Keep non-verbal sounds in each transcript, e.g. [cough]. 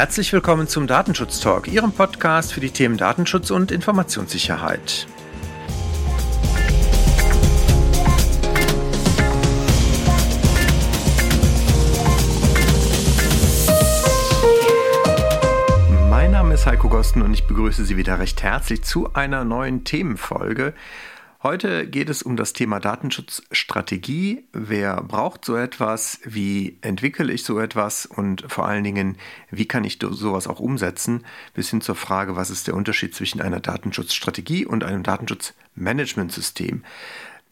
Herzlich willkommen zum Datenschutz Talk, Ihrem Podcast für die Themen Datenschutz und Informationssicherheit. Mein Name ist Heiko Gosten und ich begrüße Sie wieder recht herzlich zu einer neuen Themenfolge. Heute geht es um das Thema Datenschutzstrategie. Wer braucht so etwas? Wie entwickle ich so etwas? Und vor allen Dingen, wie kann ich sowas auch umsetzen? Bis hin zur Frage, was ist der Unterschied zwischen einer Datenschutzstrategie und einem Datenschutzmanagementsystem?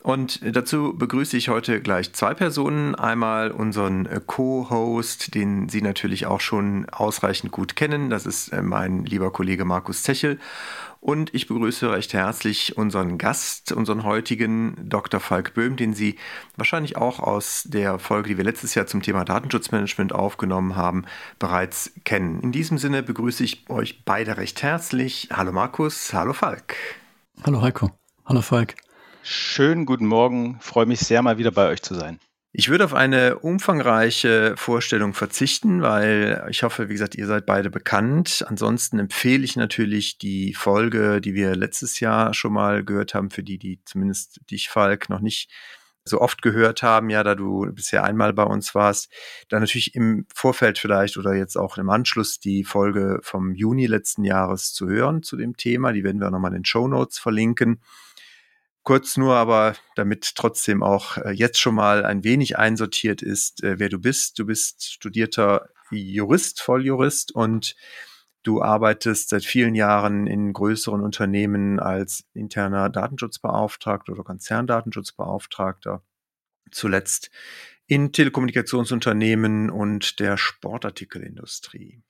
Und dazu begrüße ich heute gleich zwei Personen. Einmal unseren Co-Host, den Sie natürlich auch schon ausreichend gut kennen. Das ist äh, mein lieber Kollege Markus Zechel. Und ich begrüße recht herzlich unseren Gast, unseren heutigen Dr. Falk Böhm, den Sie wahrscheinlich auch aus der Folge, die wir letztes Jahr zum Thema Datenschutzmanagement aufgenommen haben, bereits kennen. In diesem Sinne begrüße ich euch beide recht herzlich. Hallo Markus, hallo Falk. Hallo Heiko, hallo Falk. Schönen guten Morgen, freue mich sehr mal wieder bei euch zu sein. Ich würde auf eine umfangreiche Vorstellung verzichten, weil ich hoffe, wie gesagt, ihr seid beide bekannt. Ansonsten empfehle ich natürlich die Folge, die wir letztes Jahr schon mal gehört haben, für die, die zumindest dich, Falk, noch nicht so oft gehört haben, ja, da du bisher einmal bei uns warst, dann natürlich im Vorfeld vielleicht oder jetzt auch im Anschluss die Folge vom Juni letzten Jahres zu hören zu dem Thema. Die werden wir nochmal in den Show Notes verlinken. Kurz nur aber, damit trotzdem auch äh, jetzt schon mal ein wenig einsortiert ist, äh, wer du bist. Du bist studierter Jurist, Volljurist und du arbeitest seit vielen Jahren in größeren Unternehmen als interner Datenschutzbeauftragter oder Konzerndatenschutzbeauftragter. Zuletzt in Telekommunikationsunternehmen und der Sportartikelindustrie.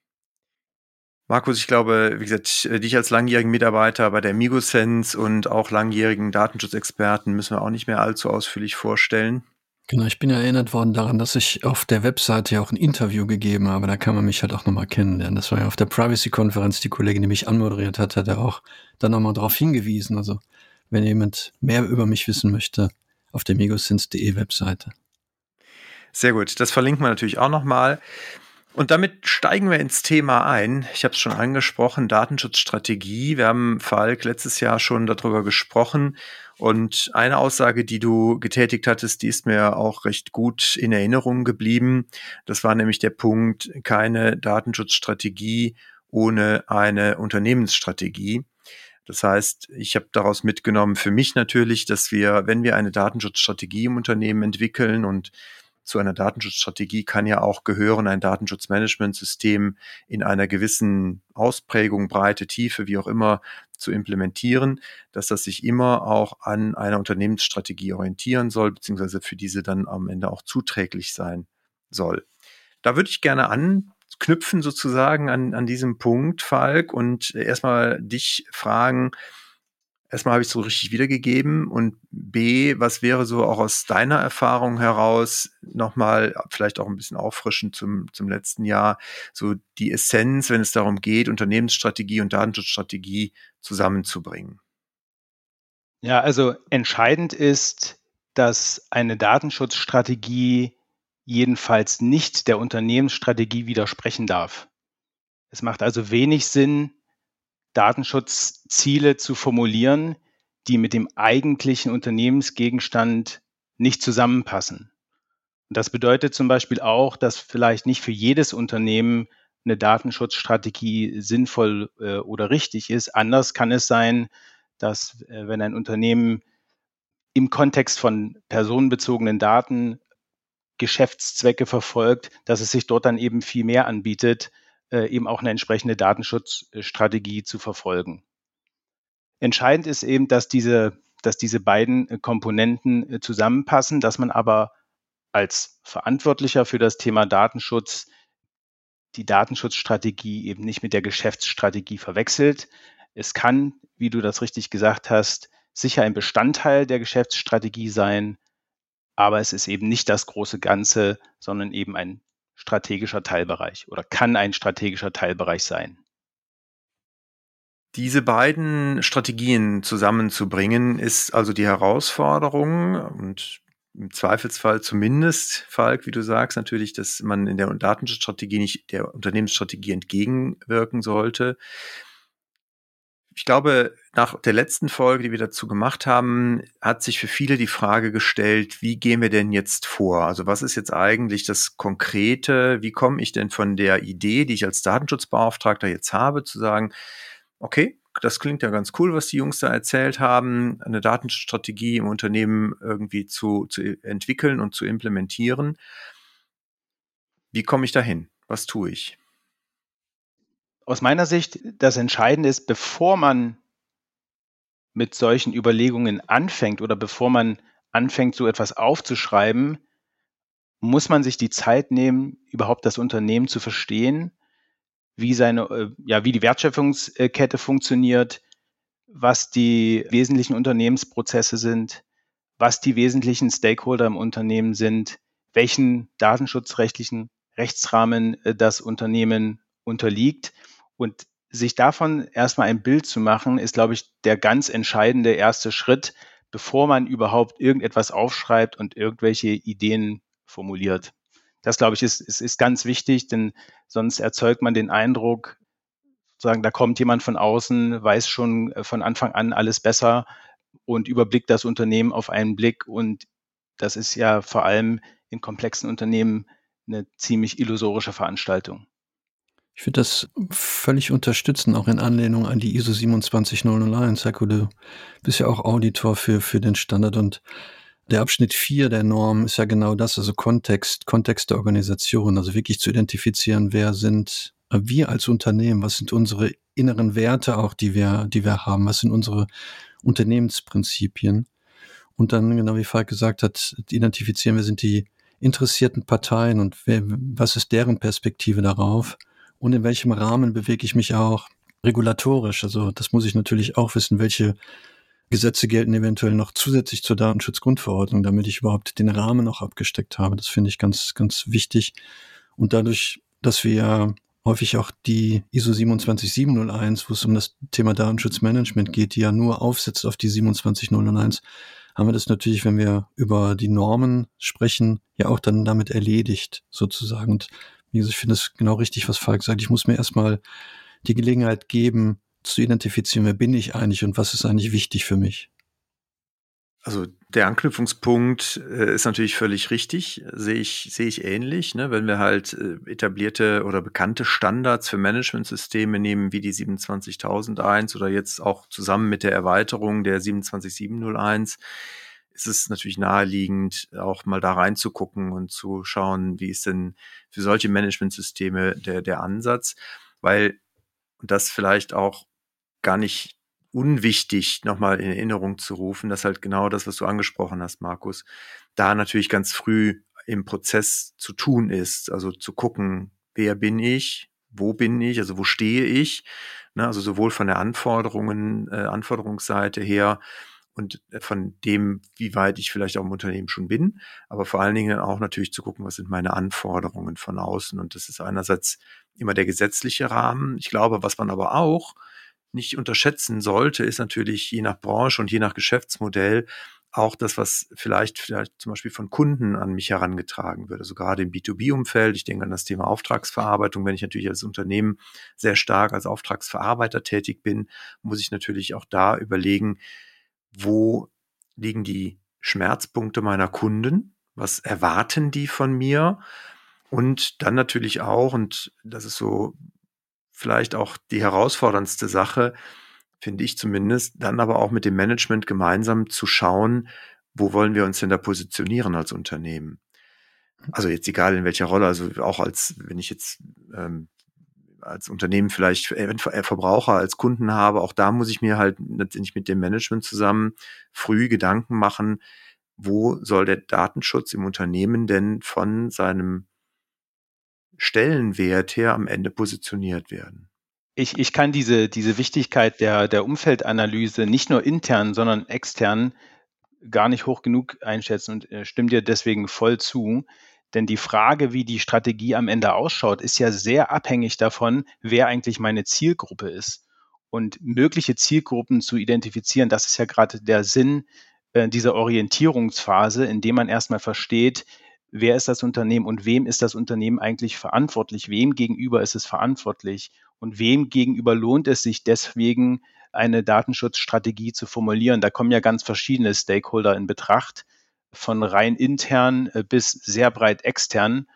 Markus, ich glaube, wie gesagt, dich als langjährigen Mitarbeiter bei der Migosense und auch langjährigen Datenschutzexperten müssen wir auch nicht mehr allzu ausführlich vorstellen. Genau, ich bin ja erinnert worden daran, dass ich auf der Webseite ja auch ein Interview gegeben habe. Da kann man mich halt auch nochmal kennenlernen. Das war ja auf der Privacy-Konferenz, die Kollegin, die mich anmoderiert hat, hat er auch dann nochmal darauf hingewiesen. Also, wenn jemand mehr über mich wissen möchte, auf der migosense.de Webseite. Sehr gut, das verlinken wir natürlich auch nochmal. Und damit steigen wir ins Thema ein. Ich habe es schon angesprochen, Datenschutzstrategie. Wir haben, Falk, letztes Jahr schon darüber gesprochen. Und eine Aussage, die du getätigt hattest, die ist mir auch recht gut in Erinnerung geblieben. Das war nämlich der Punkt, keine Datenschutzstrategie ohne eine Unternehmensstrategie. Das heißt, ich habe daraus mitgenommen für mich natürlich, dass wir, wenn wir eine Datenschutzstrategie im Unternehmen entwickeln und zu einer Datenschutzstrategie kann ja auch gehören, ein Datenschutzmanagementsystem in einer gewissen Ausprägung, Breite, Tiefe, wie auch immer, zu implementieren, dass das sich immer auch an einer Unternehmensstrategie orientieren soll, beziehungsweise für diese dann am Ende auch zuträglich sein soll. Da würde ich gerne anknüpfen sozusagen an, an diesem Punkt, Falk, und erstmal dich fragen, erstmal habe ich es so richtig wiedergegeben und B, was wäre so auch aus deiner Erfahrung heraus nochmal vielleicht auch ein bisschen auffrischend zum, zum letzten Jahr, so die Essenz, wenn es darum geht, Unternehmensstrategie und Datenschutzstrategie zusammenzubringen? Ja, also entscheidend ist, dass eine Datenschutzstrategie jedenfalls nicht der Unternehmensstrategie widersprechen darf. Es macht also wenig Sinn, Datenschutzziele zu formulieren, die mit dem eigentlichen Unternehmensgegenstand nicht zusammenpassen. Und das bedeutet zum Beispiel auch, dass vielleicht nicht für jedes Unternehmen eine Datenschutzstrategie sinnvoll äh, oder richtig ist. Anders kann es sein, dass äh, wenn ein Unternehmen im Kontext von personenbezogenen Daten Geschäftszwecke verfolgt, dass es sich dort dann eben viel mehr anbietet, eben auch eine entsprechende Datenschutzstrategie zu verfolgen. Entscheidend ist eben, dass diese, dass diese beiden äh, Komponenten äh, zusammenpassen, dass man aber als Verantwortlicher für das Thema Datenschutz die Datenschutzstrategie eben nicht mit der Geschäftsstrategie verwechselt. Es kann, wie du das richtig gesagt hast, sicher ein Bestandteil der Geschäftsstrategie sein, aber es ist eben nicht das große Ganze, sondern eben ein strategischer Teilbereich oder kann ein strategischer Teilbereich sein. Diese beiden Strategien zusammenzubringen, ist also die Herausforderung und im Zweifelsfall zumindest, Falk, wie du sagst, natürlich, dass man in der Datenschutzstrategie nicht der Unternehmensstrategie entgegenwirken sollte. Ich glaube, nach der letzten Folge, die wir dazu gemacht haben, hat sich für viele die Frage gestellt, wie gehen wir denn jetzt vor? Also was ist jetzt eigentlich das Konkrete? Wie komme ich denn von der Idee, die ich als Datenschutzbeauftragter jetzt habe, zu sagen, okay, das klingt ja ganz cool, was die Jungs da erzählt haben, eine Datenschutzstrategie im Unternehmen irgendwie zu, zu entwickeln und zu implementieren. Wie komme ich dahin? Was tue ich? Aus meiner Sicht, das Entscheidende ist, bevor man mit solchen Überlegungen anfängt oder bevor man anfängt, so etwas aufzuschreiben, muss man sich die Zeit nehmen, überhaupt das Unternehmen zu verstehen wie seine, äh, ja, wie die Wertschöpfungskette funktioniert, was die wesentlichen Unternehmensprozesse sind, was die wesentlichen Stakeholder im Unternehmen sind, welchen datenschutzrechtlichen Rechtsrahmen äh, das Unternehmen unterliegt. Und sich davon erstmal ein Bild zu machen, ist, glaube ich, der ganz entscheidende erste Schritt, bevor man überhaupt irgendetwas aufschreibt und irgendwelche Ideen formuliert. Das, glaube ich, ist, ist, ist ganz wichtig, denn sonst erzeugt man den Eindruck, sagen, da kommt jemand von außen, weiß schon äh, von Anfang an alles besser und überblickt das Unternehmen auf einen Blick. Und das ist ja vor allem in komplexen Unternehmen eine ziemlich illusorische Veranstaltung. Ich würde das völlig unterstützen, auch in Anlehnung an die ISO 27001. Herr du bist ja auch Auditor für, für den Standard und der Abschnitt 4 der Norm ist ja genau das, also Kontext, Kontext der Organisation, also wirklich zu identifizieren, wer sind wir als Unternehmen, was sind unsere inneren Werte auch, die wir, die wir haben, was sind unsere Unternehmensprinzipien. Und dann, genau wie Falk gesagt hat, identifizieren, wer sind die interessierten Parteien und wer, was ist deren Perspektive darauf und in welchem Rahmen bewege ich mich auch regulatorisch. Also das muss ich natürlich auch wissen, welche Gesetze gelten eventuell noch zusätzlich zur Datenschutzgrundverordnung, damit ich überhaupt den Rahmen noch abgesteckt habe. Das finde ich ganz, ganz wichtig. Und dadurch, dass wir häufig auch die ISO 27701, wo es um das Thema Datenschutzmanagement geht, die ja nur aufsetzt auf die 27001, haben wir das natürlich, wenn wir über die Normen sprechen, ja auch dann damit erledigt, sozusagen. Und wie gesagt, ich finde es genau richtig, was Falk sagt. Ich muss mir erstmal die Gelegenheit geben, zu identifizieren, wer bin ich eigentlich und was ist eigentlich wichtig für mich. Also der Anknüpfungspunkt äh, ist natürlich völlig richtig, sehe ich, sehe ich ähnlich. Ne? Wenn wir halt äh, etablierte oder bekannte Standards für Managementsysteme nehmen, wie die 27001 oder jetzt auch zusammen mit der Erweiterung der 27701, ist es natürlich naheliegend, auch mal da reinzugucken und zu schauen, wie ist denn für solche Managementsysteme der, der Ansatz, weil das vielleicht auch gar nicht unwichtig, nochmal in Erinnerung zu rufen, dass halt genau das, was du angesprochen hast, Markus, da natürlich ganz früh im Prozess zu tun ist. Also zu gucken, wer bin ich, wo bin ich, also wo stehe ich, ne, also sowohl von der Anforderungen, äh, Anforderungsseite her und von dem, wie weit ich vielleicht auch im Unternehmen schon bin, aber vor allen Dingen auch natürlich zu gucken, was sind meine Anforderungen von außen. Und das ist einerseits immer der gesetzliche Rahmen. Ich glaube, was man aber auch nicht unterschätzen sollte, ist natürlich je nach Branche und je nach Geschäftsmodell auch das, was vielleicht, vielleicht zum Beispiel von Kunden an mich herangetragen wird. Also gerade im B2B-Umfeld, ich denke an das Thema Auftragsverarbeitung, wenn ich natürlich als Unternehmen sehr stark als Auftragsverarbeiter tätig bin, muss ich natürlich auch da überlegen, wo liegen die Schmerzpunkte meiner Kunden? Was erwarten die von mir? Und dann natürlich auch, und das ist so vielleicht auch die herausforderndste Sache, finde ich zumindest, dann aber auch mit dem Management gemeinsam zu schauen, wo wollen wir uns denn da positionieren als Unternehmen? Also jetzt egal in welcher Rolle, also auch als, wenn ich jetzt ähm, als Unternehmen vielleicht äh, Verbraucher als Kunden habe, auch da muss ich mir halt letztendlich mit dem Management zusammen früh Gedanken machen, wo soll der Datenschutz im Unternehmen denn von seinem Stellenwert her am Ende positioniert werden. Ich, ich kann diese, diese Wichtigkeit der, der Umfeldanalyse nicht nur intern, sondern extern gar nicht hoch genug einschätzen und äh, stimme dir deswegen voll zu. Denn die Frage, wie die Strategie am Ende ausschaut, ist ja sehr abhängig davon, wer eigentlich meine Zielgruppe ist. Und mögliche Zielgruppen zu identifizieren, das ist ja gerade der Sinn äh, dieser Orientierungsphase, in dem man erstmal versteht, wer ist das Unternehmen und wem ist das Unternehmen eigentlich verantwortlich, wem gegenüber ist es verantwortlich und wem gegenüber lohnt es sich deswegen, eine Datenschutzstrategie zu formulieren. Da kommen ja ganz verschiedene Stakeholder in Betracht, von rein intern äh, bis sehr breit extern.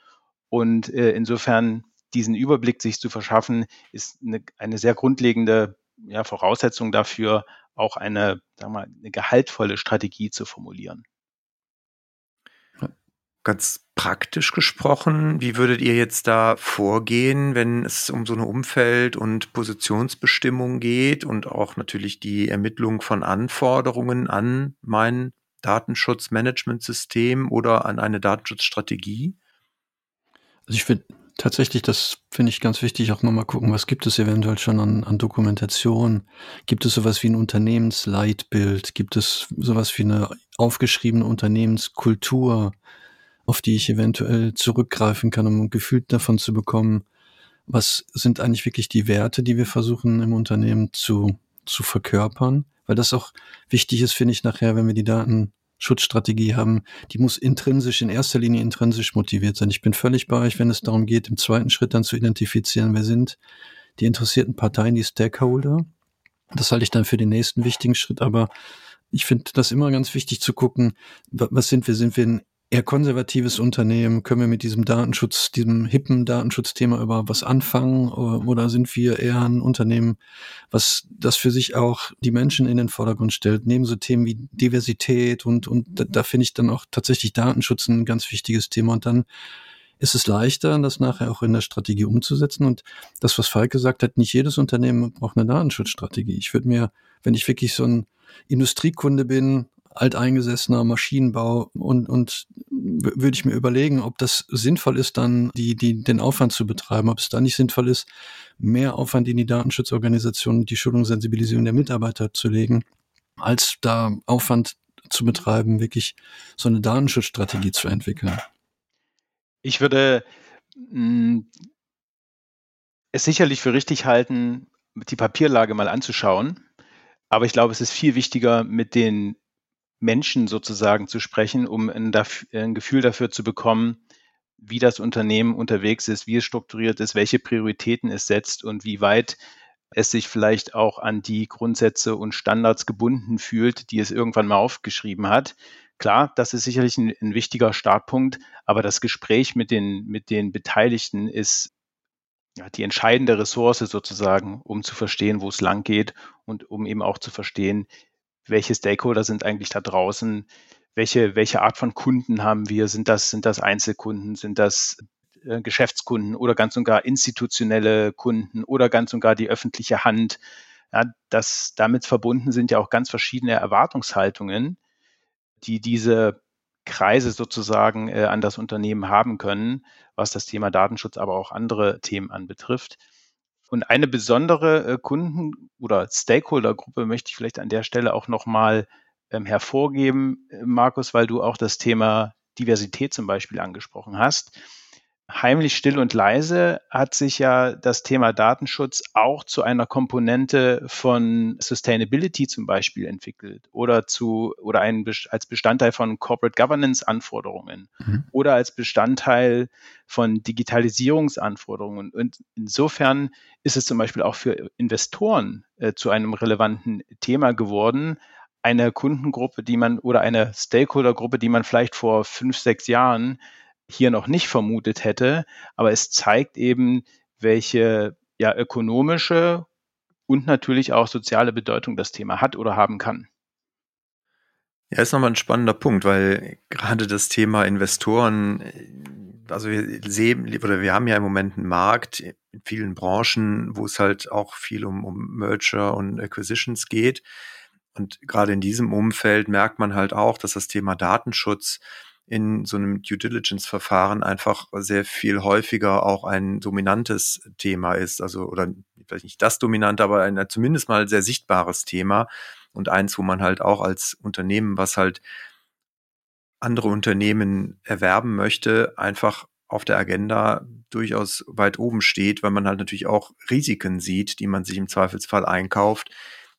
Und äh, insofern diesen Überblick sich zu verschaffen, ist eine, eine sehr grundlegende ja, Voraussetzung dafür, auch eine, sagen wir mal, eine gehaltvolle Strategie zu formulieren. Ganz praktisch gesprochen, wie würdet ihr jetzt da vorgehen, wenn es um so eine Umfeld- und Positionsbestimmung geht und auch natürlich die Ermittlung von Anforderungen an mein Datenschutzmanagementsystem oder an eine Datenschutzstrategie? Also ich finde tatsächlich, das finde ich ganz wichtig, auch nochmal gucken, was gibt es eventuell schon an, an Dokumentation? Gibt es sowas wie ein Unternehmensleitbild? Gibt es sowas wie eine aufgeschriebene Unternehmenskultur, auf die ich eventuell zurückgreifen kann, um ein Gefühl davon zu bekommen, was sind eigentlich wirklich die Werte, die wir versuchen im Unternehmen zu, zu verkörpern? Weil das auch wichtig ist, finde ich nachher, wenn wir die Daten Schutzstrategie haben, die muss intrinsisch, in erster Linie intrinsisch motiviert sein. Ich bin völlig bei euch, wenn es darum geht, im zweiten Schritt dann zu identifizieren, wer sind die interessierten Parteien, die Stakeholder. Das halte ich dann für den nächsten wichtigen Schritt, aber ich finde das immer ganz wichtig zu gucken, was sind wir? Sind wir ein eher konservatives Unternehmen? Können wir mit diesem Datenschutz, diesem hippen Datenschutzthema überhaupt was anfangen? Oder sind wir eher ein Unternehmen, was das für sich auch die Menschen in den Vordergrund stellt? Neben so Themen wie Diversität und, und da, da finde ich dann auch tatsächlich Datenschutz ein ganz wichtiges Thema. Und dann ist es leichter, das nachher auch in der Strategie umzusetzen. Und das, was Falk gesagt hat, nicht jedes Unternehmen braucht eine Datenschutzstrategie. Ich würde mir, wenn ich wirklich so ein Industriekunde bin, alteingesessener Maschinenbau und, und würde ich mir überlegen, ob das sinnvoll ist, dann die, die, den Aufwand zu betreiben, ob es da nicht sinnvoll ist, mehr Aufwand in die Datenschutzorganisation, die Schulung, Sensibilisierung der Mitarbeiter zu legen, als da Aufwand zu betreiben, wirklich so eine Datenschutzstrategie zu entwickeln. Ich würde mh, mm, es sicherlich für richtig halten, die Papierlage mal anzuschauen. Aber ich glaube, es ist viel wichtiger, mit den Menschen sozusagen zu sprechen, um ein, ein, Gefühl dafür zu bekommen, wie das Unternehmen unterwegs ist, wie es strukturiert ist, welche Prioritäten es setzt und wie weit es sich vielleicht auch an die Grundsätze und Standards gebunden fühlt, die es irgendwann mal aufgeschrieben hat. Klar, das ist sicherlich ein, ein wichtiger Startpunkt, aber das Gespräch mit den, mit den Beteiligten ist ja, die entscheidende Ressource sozusagen, um zu verstehen, wo es lang geht und um eben auch zu verstehen, welche Stakeholder sind eigentlich da draußen, welche, welche Art von Kunden haben wir, sind das, sind das Einzelkunden, sind das äh, Geschäftskunden oder ganz und gar institutionelle Kunden oder ganz und gar die öffentliche Hand. Ja, das damit verbunden sind ja auch ganz verschiedene Erwartungshaltungen, die diese Kreise sozusagen äh, an das Unternehmen haben können, was das Thema Datenschutz, aber auch andere Themen anbetrifft. Und eine besondere äh, Kunden- oder Stakeholder-Gruppe möchte ich vielleicht an der Stelle auch nochmal ähm, hervorgeben, äh, Markus, weil du auch das Thema Diversität zum Beispiel angesprochen hast heimlich still und leise hat sich ja das Thema Datenschutz auch zu einer Komponente von Sustainability zum Beispiel entwickelt oder zu oder ein, als Bestandteil von Corporate Governance Anforderungen mhm. oder als Bestandteil von Digitalisierungsanforderungen. Und insofern ist es zum Beispiel auch für Investoren äh, zu einem relevanten Thema geworden, eine Kundengruppe, die man oder eine Stakeholdergruppe, die man vielleicht vor fünf, sechs Jahren hier noch nicht vermutet hätte. Aber es zeigt eben, welche ja, ökonomische und natürlich auch soziale Bedeutung das Thema hat oder haben kann. Ja, ist nochmal ein spannender Punkt, weil gerade das Thema Investoren, also wir sehen oder wir haben ja im Moment einen Markt in vielen Branchen, wo es halt auch viel um, um Merger und Acquisitions geht. Und gerade in diesem Umfeld merkt man halt auch, dass das Thema Datenschutz in so einem Due Diligence-Verfahren einfach sehr viel häufiger auch ein dominantes Thema ist. Also, oder vielleicht nicht das dominante, aber ein zumindest mal sehr sichtbares Thema und eins, wo man halt auch als Unternehmen, was halt andere Unternehmen erwerben möchte, einfach auf der Agenda durchaus weit oben steht, weil man halt natürlich auch Risiken sieht, die man sich im Zweifelsfall einkauft,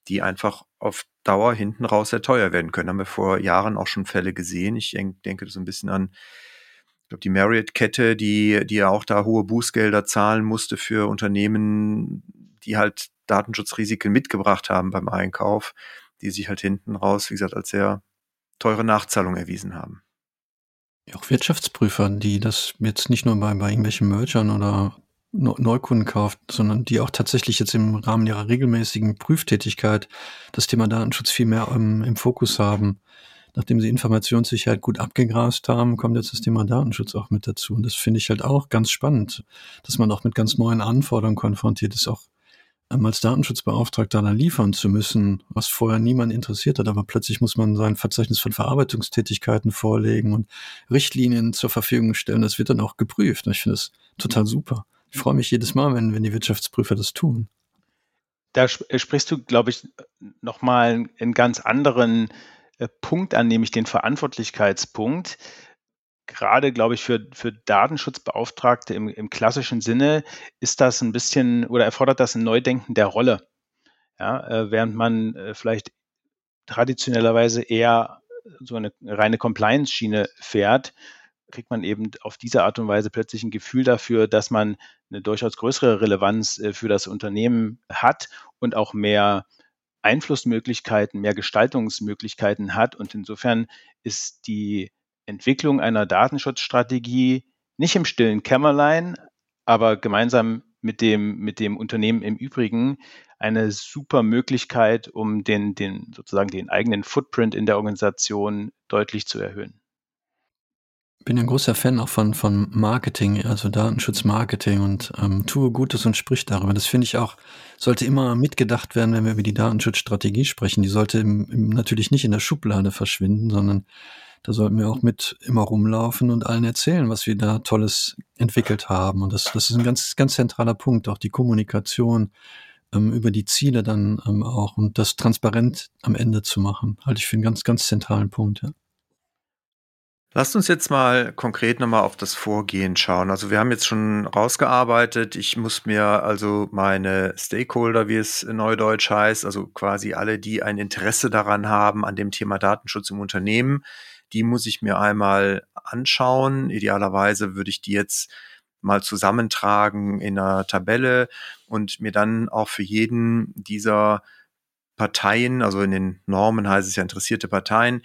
die einfach auf Dauer hinten raus sehr teuer werden können. Haben wir vor Jahren auch schon Fälle gesehen. Ich denke so ein bisschen an ich glaube, die Marriott-Kette, die, die ja auch da hohe Bußgelder zahlen musste für Unternehmen, die halt Datenschutzrisiken mitgebracht haben beim Einkauf, die sich halt hinten raus, wie gesagt, als sehr teure Nachzahlung erwiesen haben. Auch Wirtschaftsprüfer, die das jetzt nicht nur bei, bei irgendwelchen Mergern oder Neukunden kauft, sondern die auch tatsächlich jetzt im Rahmen ihrer regelmäßigen Prüftätigkeit das Thema Datenschutz viel mehr im, im Fokus haben. Nachdem sie Informationssicherheit gut abgegrast haben, kommt jetzt das Thema Datenschutz auch mit dazu. Und das finde ich halt auch ganz spannend, dass man auch mit ganz neuen Anforderungen konfrontiert ist, auch ähm, als Datenschutzbeauftragter dann liefern zu müssen, was vorher niemand interessiert hat, aber plötzlich muss man sein Verzeichnis von Verarbeitungstätigkeiten vorlegen und Richtlinien zur Verfügung stellen. Das wird dann auch geprüft. Ich finde das total super. Ich freue mich jedes Mal, wenn, wenn die Wirtschaftsprüfer das tun. Da äh, sprichst du, glaube ich, nochmal einen ganz anderen äh, Punkt an, nämlich den Verantwortlichkeitspunkt gerade, glaube ich, für, für Datenschutzbeauftragte im, im klassischen Sinne ist das ein bisschen oder erfordert das ein Neudenken der Rolle. Ja, äh, während man vielleicht traditionellerweise eher so eine reine Compliance-Schiene fährt, kriegt man eben auf diese Art und Weise plötzlich ein Gefühl dafür, dass man eine durchaus größere Relevanz äh, für das Unternehmen hat und auch mehr Einflussmöglichkeiten, mehr Gestaltungsmöglichkeiten hat. Und insofern ist die Entwicklung einer Datenschutzstrategie nicht im stillen Kämmerlein, aber gemeinsam mit dem, mit dem Unternehmen im Übrigen eine super Möglichkeit, um den, den sozusagen den eigenen Footprint in der Organisation deutlich zu erhöhen. Bin ein großer Fan auch von, von Marketing, also Datenschutzmarketing und ähm, tue Gutes und sprich darüber. Das finde ich auch, sollte immer mitgedacht werden, wenn wir über die Datenschutzstrategie sprechen. Die sollte im, im, natürlich nicht in der Schublade verschwinden, sondern da sollten wir auch mit immer rumlaufen und allen erzählen, was wir da Tolles entwickelt haben. Und das, das ist ein ganz, ganz zentraler Punkt, auch die Kommunikation ähm, über die Ziele dann ähm, auch und das transparent am Ende zu machen, halte ich für einen ganz, ganz zentralen Punkt. Ja. Lasst uns jetzt mal konkret nochmal auf das Vorgehen schauen. Also wir haben jetzt schon rausgearbeitet. Ich muss mir also meine Stakeholder, wie es neudeutsch heißt, also quasi alle, die ein Interesse daran haben, an dem Thema Datenschutz im Unternehmen, die muss ich mir einmal anschauen. Idealerweise würde ich die jetzt mal zusammentragen in einer Tabelle und mir dann auch für jeden dieser Parteien, also in den Normen heißt es ja interessierte Parteien,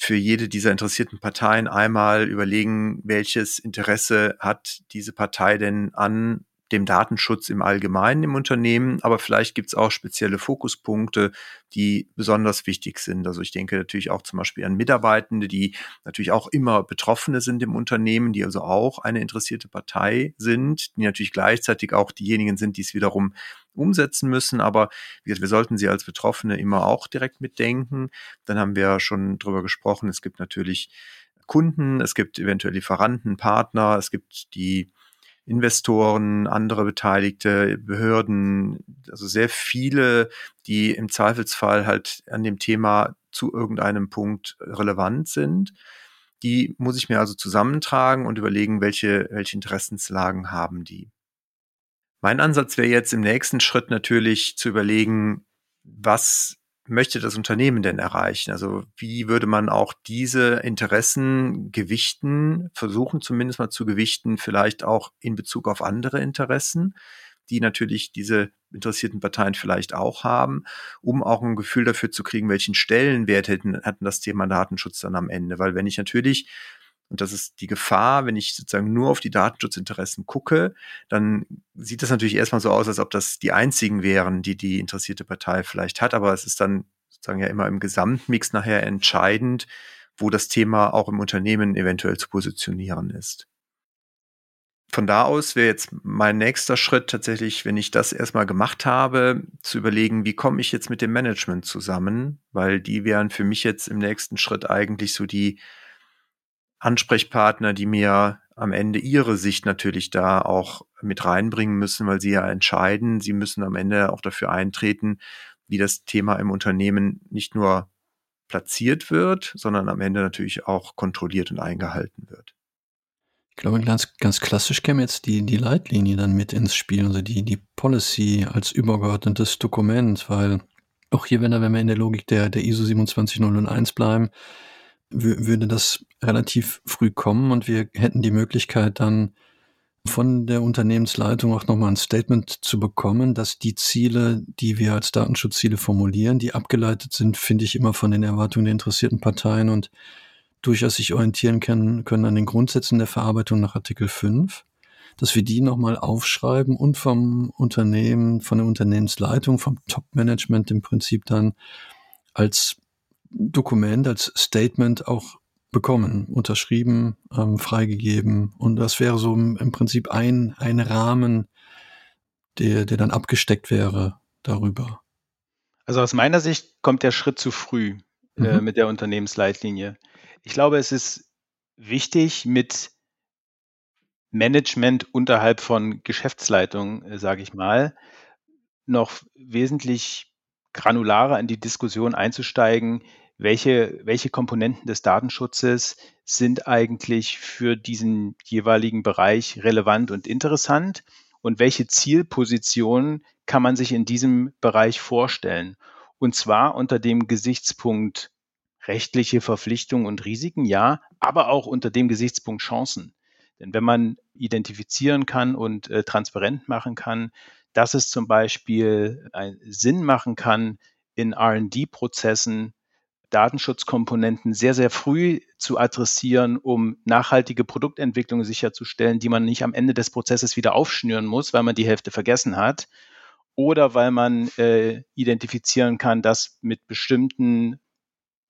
für jede dieser interessierten Parteien einmal überlegen, welches Interesse hat diese Partei denn an dem Datenschutz im Allgemeinen im Unternehmen, aber vielleicht gibt es auch spezielle Fokuspunkte, die besonders wichtig sind. Also ich denke natürlich auch zum Beispiel an Mitarbeitende, die natürlich auch immer Betroffene sind im Unternehmen, die also auch eine interessierte Partei sind, die natürlich gleichzeitig auch diejenigen sind, die es wiederum umsetzen müssen. Aber wie wir sollten sie als Betroffene immer auch direkt mitdenken. Dann haben wir schon drüber gesprochen. Es gibt natürlich Kunden, es gibt eventuell Lieferanten, Partner, es gibt die Investoren, andere Beteiligte, Behörden, also sehr viele, die im Zweifelsfall halt an dem Thema zu irgendeinem Punkt relevant sind. Die muss ich mir also zusammentragen und überlegen, welche, welche Interessenslagen haben die. Mein Ansatz wäre jetzt im nächsten Schritt natürlich zu überlegen, was möchte das Unternehmen denn erreichen? Also wie würde man auch diese Interessen gewichten, versuchen zumindest mal zu gewichten, vielleicht auch in Bezug auf andere Interessen, die natürlich diese interessierten Parteien vielleicht auch haben, um auch ein Gefühl dafür zu kriegen, welchen Stellenwert hätten, hatten das Thema Datenschutz dann am Ende. Weil wenn ich natürlich und das ist die Gefahr, wenn ich sozusagen nur auf die Datenschutzinteressen gucke, dann sieht das natürlich erstmal so aus, als ob das die einzigen wären, die die interessierte Partei vielleicht hat. Aber es ist dann sozusagen ja immer im Gesamtmix nachher entscheidend, wo das Thema auch im Unternehmen eventuell zu positionieren ist. Von da aus wäre jetzt mein nächster Schritt tatsächlich, wenn ich das erstmal gemacht habe, zu überlegen, wie komme ich jetzt mit dem Management zusammen, weil die wären für mich jetzt im nächsten Schritt eigentlich so die Ansprechpartner, die mir am Ende ihre Sicht natürlich da auch mit reinbringen müssen, weil sie ja entscheiden. Sie müssen am Ende auch dafür eintreten, wie das Thema im Unternehmen nicht nur platziert wird, sondern am Ende natürlich auch kontrolliert und eingehalten wird. Ich glaube, ganz, ganz klassisch käme jetzt die, die Leitlinie dann mit ins Spiel, also die, die Policy als übergeordnetes Dokument, weil auch hier, wenn, wir in der Logik der, der ISO 27001 bleiben, würde das relativ früh kommen und wir hätten die Möglichkeit dann von der Unternehmensleitung auch nochmal ein Statement zu bekommen, dass die Ziele, die wir als Datenschutzziele formulieren, die abgeleitet sind, finde ich immer von den Erwartungen der interessierten Parteien und durchaus sich orientieren können, können an den Grundsätzen der Verarbeitung nach Artikel 5, dass wir die nochmal aufschreiben und vom Unternehmen, von der Unternehmensleitung, vom Top-Management im Prinzip dann als Dokument, als Statement auch bekommen, unterschrieben, ähm, freigegeben. Und das wäre so im Prinzip ein, ein Rahmen, der, der dann abgesteckt wäre darüber. Also aus meiner Sicht kommt der Schritt zu früh äh, mhm. mit der Unternehmensleitlinie. Ich glaube, es ist wichtig, mit Management unterhalb von Geschäftsleitung, äh, sage ich mal, noch wesentlich granularer in die Diskussion einzusteigen, welche, welche Komponenten des Datenschutzes sind eigentlich für diesen jeweiligen Bereich relevant und interessant und welche Zielpositionen kann man sich in diesem Bereich vorstellen. Und zwar unter dem Gesichtspunkt rechtliche Verpflichtungen und Risiken, ja, aber auch unter dem Gesichtspunkt Chancen. Denn wenn man identifizieren kann und äh, transparent machen kann, dass es zum Beispiel einen Sinn machen kann, in RD-Prozessen Datenschutzkomponenten sehr, sehr früh zu adressieren, um nachhaltige Produktentwicklung sicherzustellen, die man nicht am Ende des Prozesses wieder aufschnüren muss, weil man die Hälfte vergessen hat. Oder weil man äh, identifizieren kann, dass mit bestimmten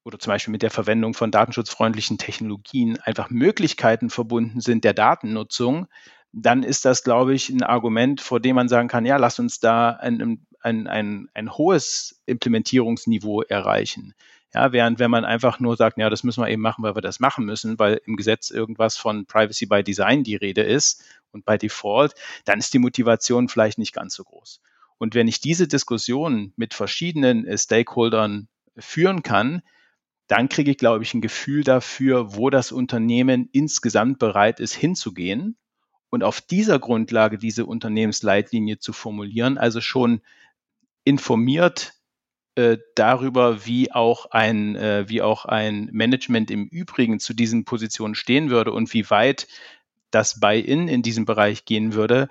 oder zum Beispiel mit der Verwendung von datenschutzfreundlichen Technologien einfach Möglichkeiten verbunden sind der Datennutzung, dann ist das, glaube ich, ein Argument, vor dem man sagen kann, ja, lass uns da ein, ein, ein, ein hohes Implementierungsniveau erreichen. Ja, während wenn man einfach nur sagt, ja, das müssen wir eben machen, weil wir das machen müssen, weil im Gesetz irgendwas von Privacy by Design die Rede ist und by Default, dann ist die Motivation vielleicht nicht ganz so groß. Und wenn ich diese Diskussion mit verschiedenen äh, Stakeholdern führen kann, dann kriege ich, glaube ich, ein Gefühl dafür, wo das Unternehmen insgesamt bereit ist, hinzugehen. Und auf dieser Grundlage diese Unternehmensleitlinie zu formulieren, also schon informiert äh, darüber, wie auch ein, äh, wie auch ein Management im Übrigen zu diesen Positionen stehen würde und wie weit das Buy-in in diesem Bereich gehen würde,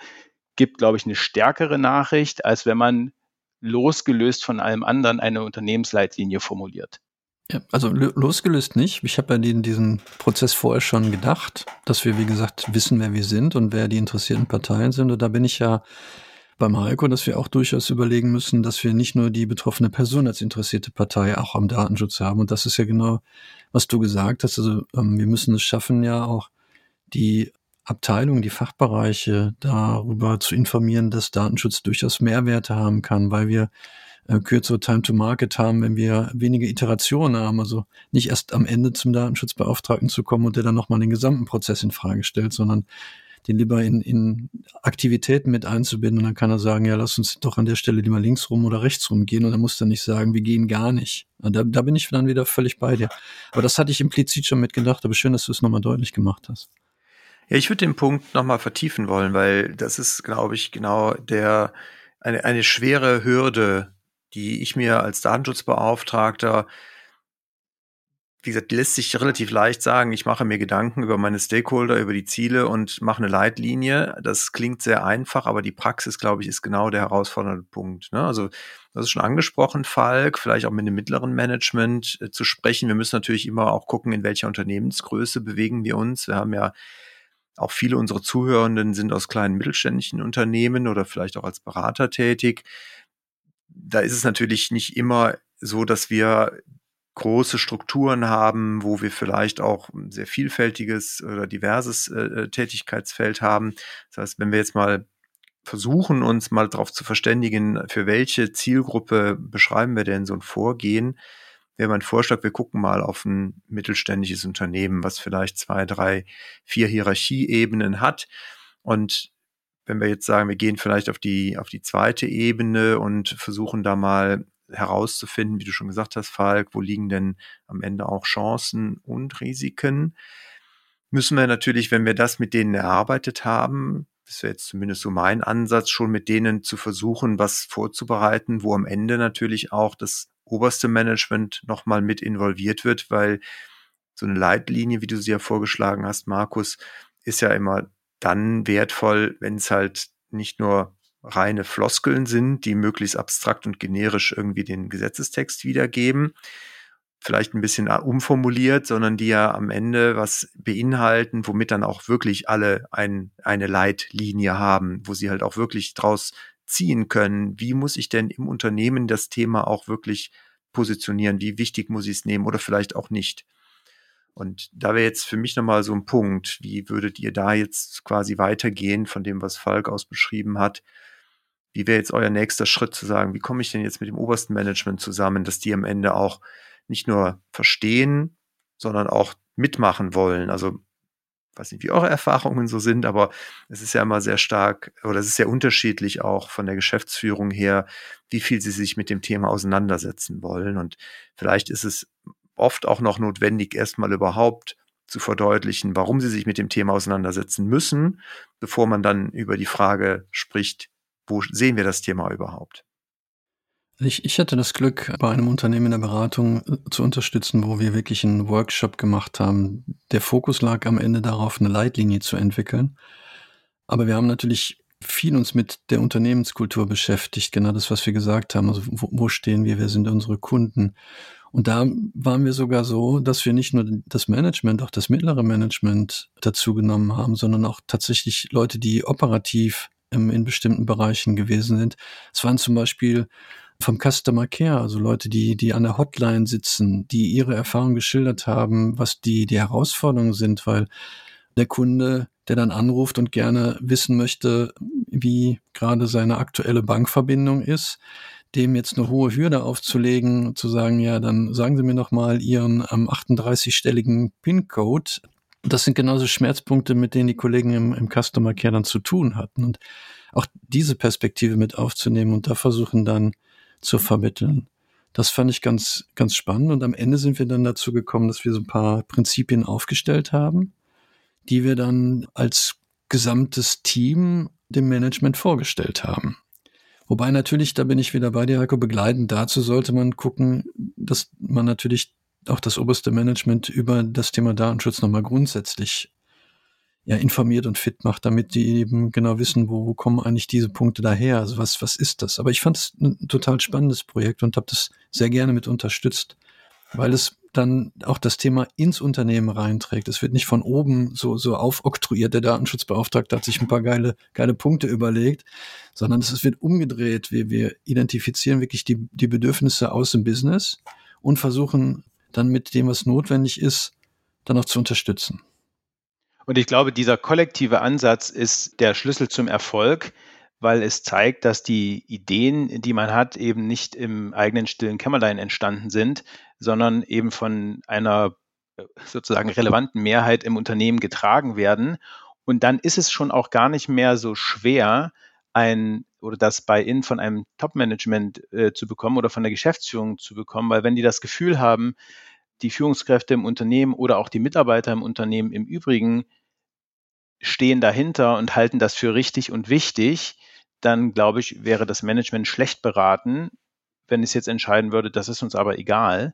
gibt, glaube ich, eine stärkere Nachricht, als wenn man losgelöst von allem anderen eine Unternehmensleitlinie formuliert. Ja, also losgelöst nicht. Ich habe ja den, diesen Prozess vorher schon gedacht, dass wir, wie gesagt, wissen, wer wir sind und wer die interessierten Parteien sind. Und da bin ich ja beim Heiko, dass wir auch durchaus überlegen müssen, dass wir nicht nur die betroffene Person als interessierte Partei auch am Datenschutz haben. Und das ist ja genau, was du gesagt hast. Also ähm, wir müssen es schaffen, ja auch die Abteilungen, die Fachbereiche darüber zu informieren, dass Datenschutz durchaus Mehrwerte haben kann, weil wir äh, kürzere Time to Market haben, wenn wir wenige Iterationen haben. Also nicht erst am Ende zum Datenschutzbeauftragten zu kommen und der dann nochmal den gesamten Prozess in Frage stellt, sondern den lieber in, in Aktivitäten mit einzubinden und dann kann er sagen, ja, lass uns doch an der Stelle lieber links rum oder rechts rum gehen und dann muss er nicht sagen, wir gehen gar nicht. Da, da bin ich dann wieder völlig bei dir. Aber das hatte ich implizit schon mitgedacht, aber schön, dass du es nochmal deutlich gemacht hast. Ja, ich würde den Punkt nochmal vertiefen wollen, weil das ist, glaube ich, genau der, eine, eine schwere Hürde, die ich mir als Datenschutzbeauftragter wie gesagt, lässt sich relativ leicht sagen, ich mache mir Gedanken über meine Stakeholder, über die Ziele und mache eine Leitlinie. Das klingt sehr einfach, aber die Praxis, glaube ich, ist genau der herausfordernde Punkt. Ne? Also, das ist schon angesprochen, Falk, vielleicht auch mit dem mittleren Management äh, zu sprechen. Wir müssen natürlich immer auch gucken, in welcher Unternehmensgröße bewegen wir uns. Wir haben ja auch viele unserer Zuhörenden sind aus kleinen mittelständischen Unternehmen oder vielleicht auch als Berater tätig. Da ist es natürlich nicht immer so, dass wir große Strukturen haben, wo wir vielleicht auch ein sehr vielfältiges oder diverses äh, äh, Tätigkeitsfeld haben. Das heißt, wenn wir jetzt mal versuchen, uns mal darauf zu verständigen, für welche Zielgruppe beschreiben wir denn so ein Vorgehen, wäre mein Vorschlag, wir gucken mal auf ein mittelständisches Unternehmen, was vielleicht zwei, drei, vier Hierarchieebenen hat. Und wenn wir jetzt sagen, wir gehen vielleicht auf die, auf die zweite Ebene und versuchen da mal herauszufinden, wie du schon gesagt hast, Falk, wo liegen denn am Ende auch Chancen und Risiken, müssen wir natürlich, wenn wir das mit denen erarbeitet haben, das wäre jetzt zumindest so mein Ansatz, schon mit denen zu versuchen, was vorzubereiten, wo am Ende natürlich auch das oberste Management nochmal mit involviert wird, weil so eine Leitlinie, wie du sie ja vorgeschlagen hast, Markus, ist ja immer dann wertvoll, wenn es halt nicht nur reine Floskeln sind, die möglichst abstrakt und generisch irgendwie den Gesetzestext wiedergeben, vielleicht ein bisschen umformuliert, sondern die ja am Ende was beinhalten, womit dann auch wirklich alle ein, eine Leitlinie haben, wo sie halt auch wirklich draus ziehen können. Wie muss ich denn im Unternehmen das Thema auch wirklich positionieren? Wie wichtig muss ich es nehmen oder vielleicht auch nicht? Und da wäre jetzt für mich nochmal so ein Punkt. Wie würdet ihr da jetzt quasi weitergehen von dem, was Falk aus beschrieben hat? Wie wäre jetzt euer nächster Schritt zu sagen, wie komme ich denn jetzt mit dem obersten Management zusammen, dass die am Ende auch nicht nur verstehen, sondern auch mitmachen wollen. Also weiß nicht, wie eure Erfahrungen so sind, aber es ist ja immer sehr stark oder es ist sehr unterschiedlich auch von der Geschäftsführung her, wie viel sie sich mit dem Thema auseinandersetzen wollen. Und vielleicht ist es oft auch noch notwendig, erstmal überhaupt zu verdeutlichen, warum sie sich mit dem Thema auseinandersetzen müssen, bevor man dann über die Frage spricht, wo sehen wir das Thema überhaupt? Ich, ich hatte das Glück, bei einem Unternehmen in der Beratung äh, zu unterstützen, wo wir wirklich einen Workshop gemacht haben. Der Fokus lag am Ende darauf, eine Leitlinie zu entwickeln. Aber wir haben natürlich viel uns mit der Unternehmenskultur beschäftigt, genau das, was wir gesagt haben. Also wo, wo stehen wir, wer sind unsere Kunden? Und da waren wir sogar so, dass wir nicht nur das Management, auch das mittlere Management dazu genommen haben, sondern auch tatsächlich Leute, die operativ in bestimmten Bereichen gewesen sind. Es waren zum Beispiel vom Customer Care, also Leute, die, die an der Hotline sitzen, die ihre Erfahrungen geschildert haben, was die, die Herausforderungen sind, weil der Kunde, der dann anruft und gerne wissen möchte, wie gerade seine aktuelle Bankverbindung ist, dem jetzt eine hohe Hürde aufzulegen, zu sagen, ja, dann sagen Sie mir noch mal Ihren am 38-stelligen PIN-Code. Das sind genauso Schmerzpunkte, mit denen die Kollegen im, im Customer Care dann zu tun hatten. Und auch diese Perspektive mit aufzunehmen und da versuchen dann zu vermitteln. Das fand ich ganz, ganz spannend. Und am Ende sind wir dann dazu gekommen, dass wir so ein paar Prinzipien aufgestellt haben, die wir dann als gesamtes Team dem Management vorgestellt haben. Wobei natürlich, da bin ich wieder bei dir, Heiko, begleitend dazu sollte man gucken, dass man natürlich auch das oberste Management über das Thema Datenschutz nochmal grundsätzlich ja, informiert und fit macht, damit die eben genau wissen, wo, wo kommen eigentlich diese Punkte daher, also was, was ist das. Aber ich fand es ein total spannendes Projekt und habe das sehr gerne mit unterstützt, weil es dann auch das Thema ins Unternehmen reinträgt. Es wird nicht von oben so, so aufoktroyiert, der Datenschutzbeauftragte hat sich ein paar geile, geile Punkte überlegt, sondern es wird umgedreht. Wir, wir identifizieren wirklich die, die Bedürfnisse aus dem Business und versuchen dann mit dem, was notwendig ist, dann auch zu unterstützen. Und ich glaube, dieser kollektive Ansatz ist der Schlüssel zum Erfolg, weil es zeigt, dass die Ideen, die man hat, eben nicht im eigenen stillen Kämmerlein entstanden sind, sondern eben von einer äh, sozusagen relevanten Mehrheit im Unternehmen getragen werden. Und dann ist es schon auch gar nicht mehr so schwer, ein oder das Buy-in von einem Top-Management äh, zu bekommen oder von der Geschäftsführung zu bekommen, weil wenn die das Gefühl haben, die Führungskräfte im Unternehmen oder auch die Mitarbeiter im Unternehmen im Übrigen stehen dahinter und halten das für richtig und wichtig, dann glaube ich, wäre das Management schlecht beraten, wenn es jetzt entscheiden würde, das ist uns aber egal.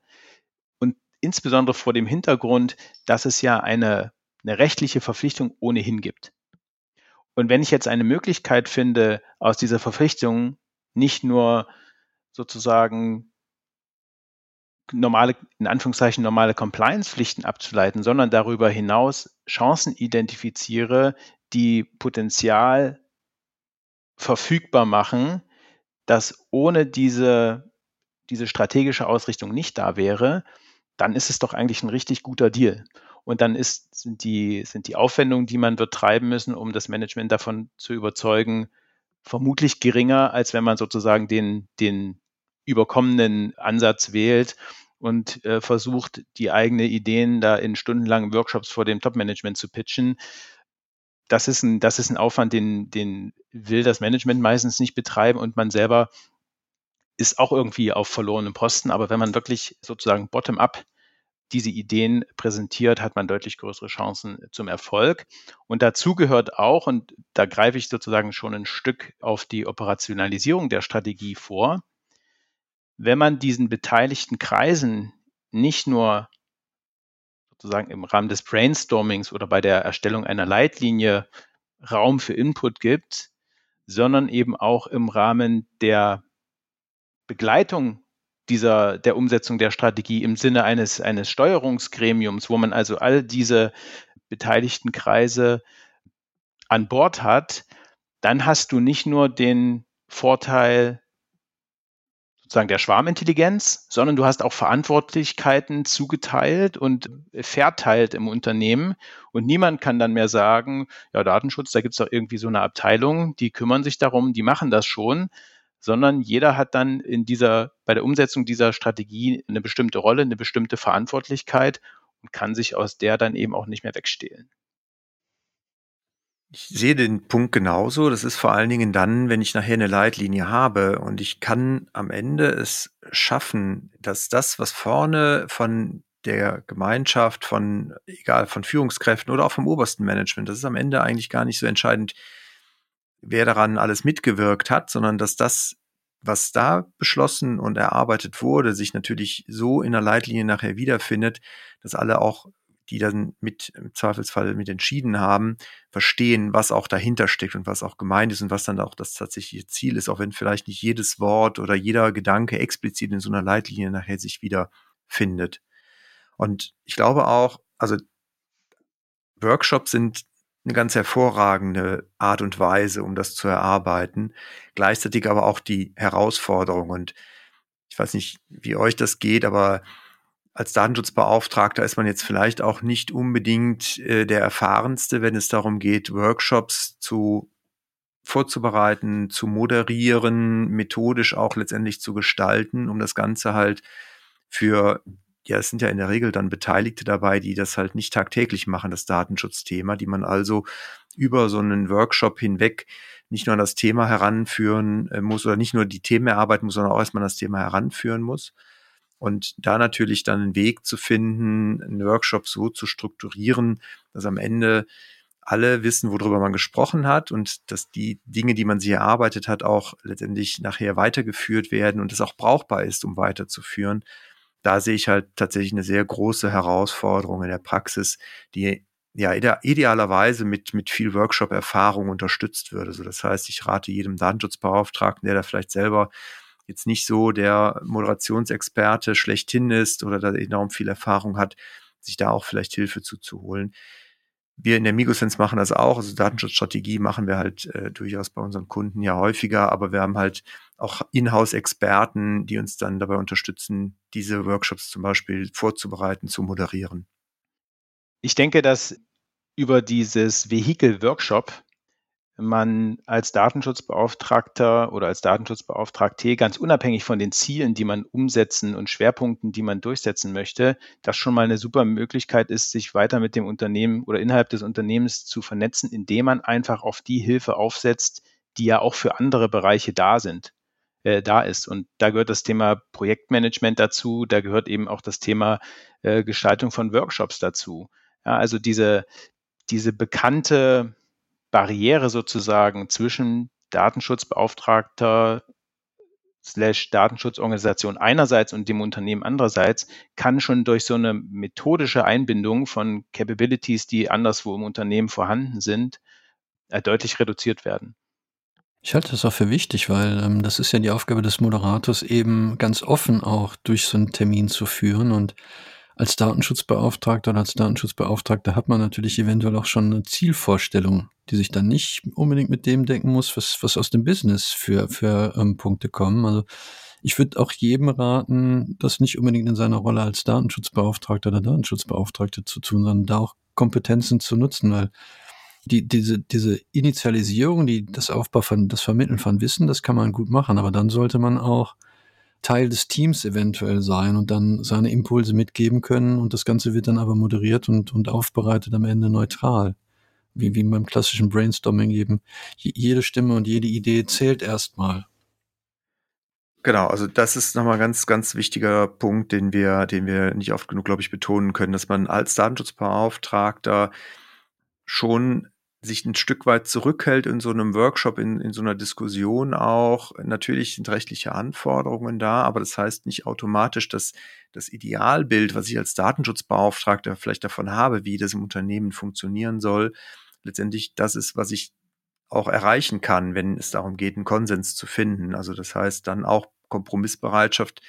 Und insbesondere vor dem Hintergrund, dass es ja eine, eine rechtliche Verpflichtung ohnehin gibt. Und wenn ich jetzt eine Möglichkeit finde, aus dieser Verpflichtung nicht nur sozusagen normale, in Anführungszeichen normale Compliance-Pflichten abzuleiten, sondern darüber hinaus Chancen identifiziere, die Potenzial verfügbar machen, dass ohne diese, diese strategische Ausrichtung nicht da wäre, dann ist es doch eigentlich ein richtig guter Deal. Und dann ist, sind, die, sind die Aufwendungen, die man wird treiben müssen, um das Management davon zu überzeugen, vermutlich geringer, als wenn man sozusagen den, den überkommenen Ansatz wählt und äh, versucht, die eigenen Ideen da in stundenlangen Workshops vor dem Top-Management zu pitchen. Das ist ein, das ist ein Aufwand, den, den will das Management meistens nicht betreiben und man selber ist auch irgendwie auf verlorenem Posten. Aber wenn man wirklich sozusagen bottom-up diese Ideen präsentiert, hat man deutlich größere Chancen zum Erfolg. Und dazu gehört auch, und da greife ich sozusagen schon ein Stück auf die Operationalisierung der Strategie vor, wenn man diesen beteiligten Kreisen nicht nur sozusagen im Rahmen des Brainstormings oder bei der Erstellung einer Leitlinie Raum für Input gibt, sondern eben auch im Rahmen der Begleitung dieser, der Umsetzung der Strategie im Sinne eines, eines Steuerungsgremiums, wo man also all diese beteiligten Kreise an Bord hat, dann hast du nicht nur den Vorteil sozusagen der Schwarmintelligenz, sondern du hast auch Verantwortlichkeiten zugeteilt und verteilt im Unternehmen. Und niemand kann dann mehr sagen, ja, Datenschutz, da gibt es doch irgendwie so eine Abteilung, die kümmern sich darum, die machen das schon, sondern jeder hat dann in dieser, bei der Umsetzung dieser Strategie eine bestimmte Rolle, eine bestimmte Verantwortlichkeit und kann sich aus der dann eben auch nicht mehr wegstehlen. Ich sehe den Punkt genauso. Das ist vor allen Dingen dann, wenn ich nachher eine Leitlinie habe und ich kann am Ende es schaffen, dass das, was vorne von der Gemeinschaft, von, egal, von Führungskräften oder auch vom obersten Management, das ist am Ende eigentlich gar nicht so entscheidend, wer daran alles mitgewirkt hat, sondern dass das, was da beschlossen und erarbeitet wurde, sich natürlich so in der Leitlinie nachher wiederfindet, dass alle auch, die dann mit im Zweifelsfall mit entschieden haben, verstehen, was auch dahinter steckt und was auch gemeint ist und was dann auch das tatsächliche Ziel ist, auch wenn vielleicht nicht jedes Wort oder jeder Gedanke explizit in so einer Leitlinie nachher sich wiederfindet. Und ich glaube auch, also Workshops sind eine ganz hervorragende Art und Weise, um das zu erarbeiten. Gleichzeitig aber auch die Herausforderung. Und ich weiß nicht, wie euch das geht, aber als Datenschutzbeauftragter ist man jetzt vielleicht auch nicht unbedingt äh, der erfahrenste, wenn es darum geht, Workshops zu vorzubereiten, zu moderieren, methodisch auch letztendlich zu gestalten, um das Ganze halt für ja, es sind ja in der Regel dann Beteiligte dabei, die das halt nicht tagtäglich machen, das Datenschutzthema, die man also über so einen Workshop hinweg nicht nur an das Thema heranführen äh, muss oder nicht nur die Themen erarbeiten muss, sondern auch erstmal das Thema heranführen muss. Und da natürlich dann einen Weg zu finden, einen Workshop so zu strukturieren, dass am Ende alle wissen, worüber man gesprochen hat und dass die Dinge, die man sich erarbeitet hat, auch letztendlich nachher weitergeführt werden und es auch brauchbar ist, um weiterzuführen da sehe ich halt tatsächlich eine sehr große Herausforderung in der Praxis, die ja idealerweise mit, mit viel Workshop-Erfahrung unterstützt würde. Also das heißt, ich rate jedem Datenschutzbeauftragten, der da vielleicht selber jetzt nicht so der Moderationsexperte schlechthin ist oder da enorm viel Erfahrung hat, sich da auch vielleicht Hilfe zuzuholen. Wir in der Migosense machen das auch. Also Datenschutzstrategie machen wir halt äh, durchaus bei unseren Kunden ja häufiger, aber wir haben halt auch Inhouse-Experten, die uns dann dabei unterstützen, diese Workshops zum Beispiel vorzubereiten, zu moderieren. Ich denke, dass über dieses Vehikel Workshop man als Datenschutzbeauftragter oder als Datenschutzbeauftragte ganz unabhängig von den Zielen, die man umsetzen und Schwerpunkten, die man durchsetzen möchte, das schon mal eine super Möglichkeit ist, sich weiter mit dem Unternehmen oder innerhalb des Unternehmens zu vernetzen, indem man einfach auf die Hilfe aufsetzt, die ja auch für andere Bereiche da sind, äh, da ist. Und da gehört das Thema Projektmanagement dazu, da gehört eben auch das Thema äh, Gestaltung von Workshops dazu. Ja, also diese, diese bekannte Barriere sozusagen zwischen Datenschutzbeauftragter slash Datenschutzorganisation einerseits und dem Unternehmen andererseits kann schon durch so eine methodische Einbindung von Capabilities, die anderswo im Unternehmen vorhanden sind, äh, deutlich reduziert werden. Ich halte das auch für wichtig, weil ähm, das ist ja die Aufgabe des Moderators, eben ganz offen auch durch so einen Termin zu führen und als Datenschutzbeauftragter oder als Datenschutzbeauftragter hat man natürlich eventuell auch schon eine Zielvorstellung, die sich dann nicht unbedingt mit dem denken muss, was, was aus dem Business für, für ähm, Punkte kommen. Also ich würde auch jedem raten, das nicht unbedingt in seiner Rolle als Datenschutzbeauftragter oder Datenschutzbeauftragte zu tun, sondern da auch Kompetenzen zu nutzen, weil die, diese, diese Initialisierung, die, das Aufbau von, das Vermitteln von Wissen, das kann man gut machen, aber dann sollte man auch Teil des Teams eventuell sein und dann seine Impulse mitgeben können und das Ganze wird dann aber moderiert und, und aufbereitet am Ende neutral. Wie, wie beim klassischen Brainstorming eben. Jede Stimme und jede Idee zählt erstmal. Genau, also das ist nochmal ein ganz, ganz wichtiger Punkt, den wir, den wir nicht oft genug, glaube ich, betonen können, dass man als Datenschutzbeauftragter schon sich ein Stück weit zurückhält in so einem Workshop, in, in so einer Diskussion auch. Natürlich sind rechtliche Anforderungen da, aber das heißt nicht automatisch, dass das Idealbild, was ich als Datenschutzbeauftragter vielleicht davon habe, wie das im Unternehmen funktionieren soll, letztendlich das ist, was ich auch erreichen kann, wenn es darum geht, einen Konsens zu finden. Also das heißt dann auch Kompromissbereitschaft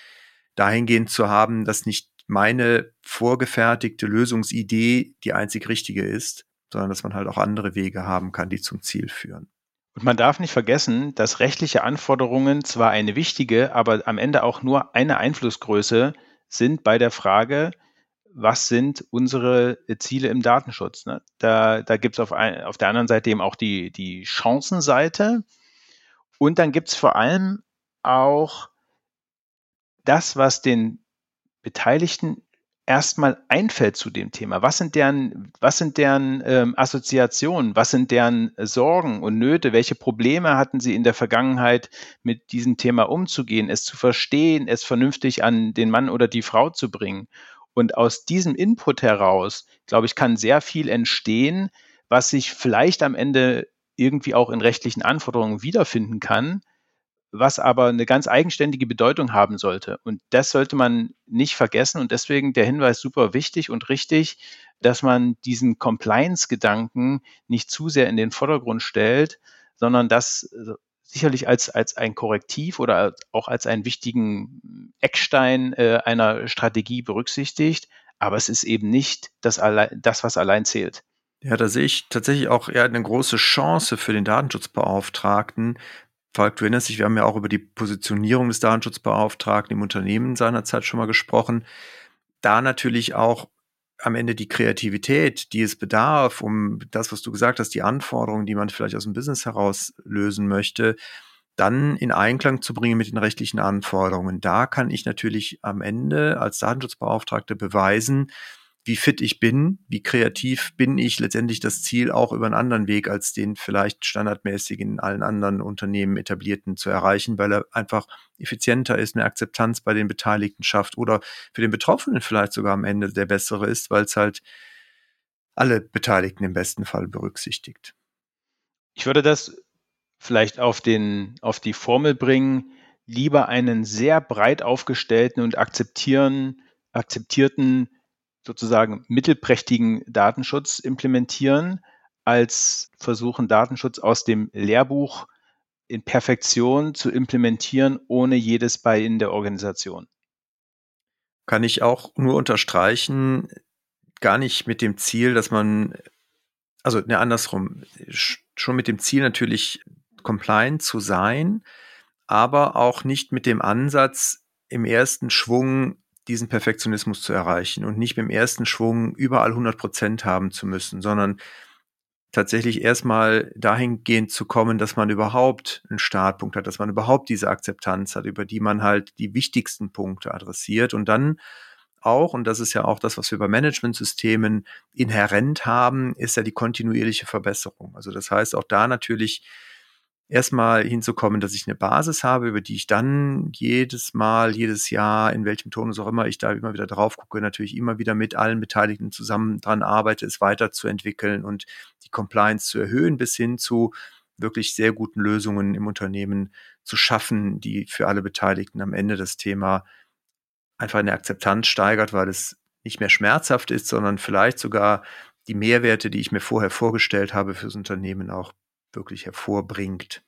dahingehend zu haben, dass nicht meine vorgefertigte Lösungsidee die einzig richtige ist, sondern dass man halt auch andere Wege haben kann, die zum Ziel führen. Und man darf nicht vergessen, dass rechtliche Anforderungen zwar eine wichtige, aber am Ende auch nur eine Einflussgröße sind bei der Frage, was sind unsere Ziele im Datenschutz. Ne? Da, da gibt es auf, auf der anderen Seite eben auch die, die Chancenseite. Und dann gibt es vor allem auch das, was den Beteiligten erstmal einfällt zu dem Thema. Was sind deren, was sind deren ähm, Assoziationen? Was sind deren Sorgen und Nöte? Welche Probleme hatten sie in der Vergangenheit, mit diesem Thema umzugehen, es zu verstehen, es vernünftig an den Mann oder die Frau zu bringen? Und aus diesem Input heraus, glaube ich, kann sehr viel entstehen, was sich vielleicht am Ende irgendwie auch in rechtlichen Anforderungen wiederfinden kann, was aber eine ganz eigenständige Bedeutung haben sollte. Und das sollte man nicht vergessen. Und deswegen der Hinweis super wichtig und richtig, dass man diesen Compliance-Gedanken nicht zu sehr in den Vordergrund stellt, sondern das äh, sicherlich als, als ein Korrektiv oder auch als einen wichtigen Eckstein äh, einer Strategie berücksichtigt. Aber es ist eben nicht das, allein, das, was allein zählt. Ja, da sehe ich tatsächlich auch eher eine große Chance für den Datenschutzbeauftragten, Falk, du erinnerst dich, wir haben ja auch über die Positionierung des Datenschutzbeauftragten im Unternehmen seinerzeit schon mal gesprochen. Da natürlich auch am Ende die Kreativität, die es bedarf, um das, was du gesagt hast, die Anforderungen, die man vielleicht aus dem Business heraus lösen möchte, dann in Einklang zu bringen mit den rechtlichen Anforderungen. Da kann ich natürlich am Ende als Datenschutzbeauftragter beweisen, wie fit ich bin, wie kreativ bin ich, letztendlich das Ziel auch über einen anderen Weg als den vielleicht standardmäßig in allen anderen Unternehmen etablierten zu erreichen, weil er einfach effizienter ist, eine Akzeptanz bei den Beteiligten schafft oder für den Betroffenen vielleicht sogar am Ende der bessere ist, weil es halt alle Beteiligten im besten Fall berücksichtigt. Ich würde das vielleicht auf den, auf die Formel bringen, lieber einen sehr breit aufgestellten und akzeptieren, akzeptierten sozusagen mittelprächtigen Datenschutz implementieren, als versuchen, Datenschutz aus dem Lehrbuch in Perfektion zu implementieren, ohne jedes bei in der Organisation. Kann ich auch nur unterstreichen, gar nicht mit dem Ziel, dass man, also ne, andersrum, schon mit dem Ziel natürlich compliant zu sein, aber auch nicht mit dem Ansatz, im ersten Schwung diesen Perfektionismus zu erreichen und nicht dem ersten Schwung überall 100 Prozent haben zu müssen, sondern tatsächlich erstmal dahingehend zu kommen, dass man überhaupt einen Startpunkt hat, dass man überhaupt diese Akzeptanz hat, über die man halt die wichtigsten Punkte adressiert und dann auch, und das ist ja auch das, was wir bei Managementsystemen inhärent haben, ist ja die kontinuierliche Verbesserung. Also das heißt auch da natürlich erstmal hinzukommen, dass ich eine Basis habe, über die ich dann jedes Mal, jedes Jahr, in welchem Tonus auch immer ich da immer wieder drauf gucke, natürlich immer wieder mit allen Beteiligten zusammen dran arbeite, es weiterzuentwickeln und die Compliance zu erhöhen, bis hin zu wirklich sehr guten Lösungen im Unternehmen zu schaffen, die für alle Beteiligten am Ende das Thema einfach eine Akzeptanz steigert, weil es nicht mehr schmerzhaft ist, sondern vielleicht sogar die Mehrwerte, die ich mir vorher vorgestellt habe fürs Unternehmen auch wirklich hervorbringt.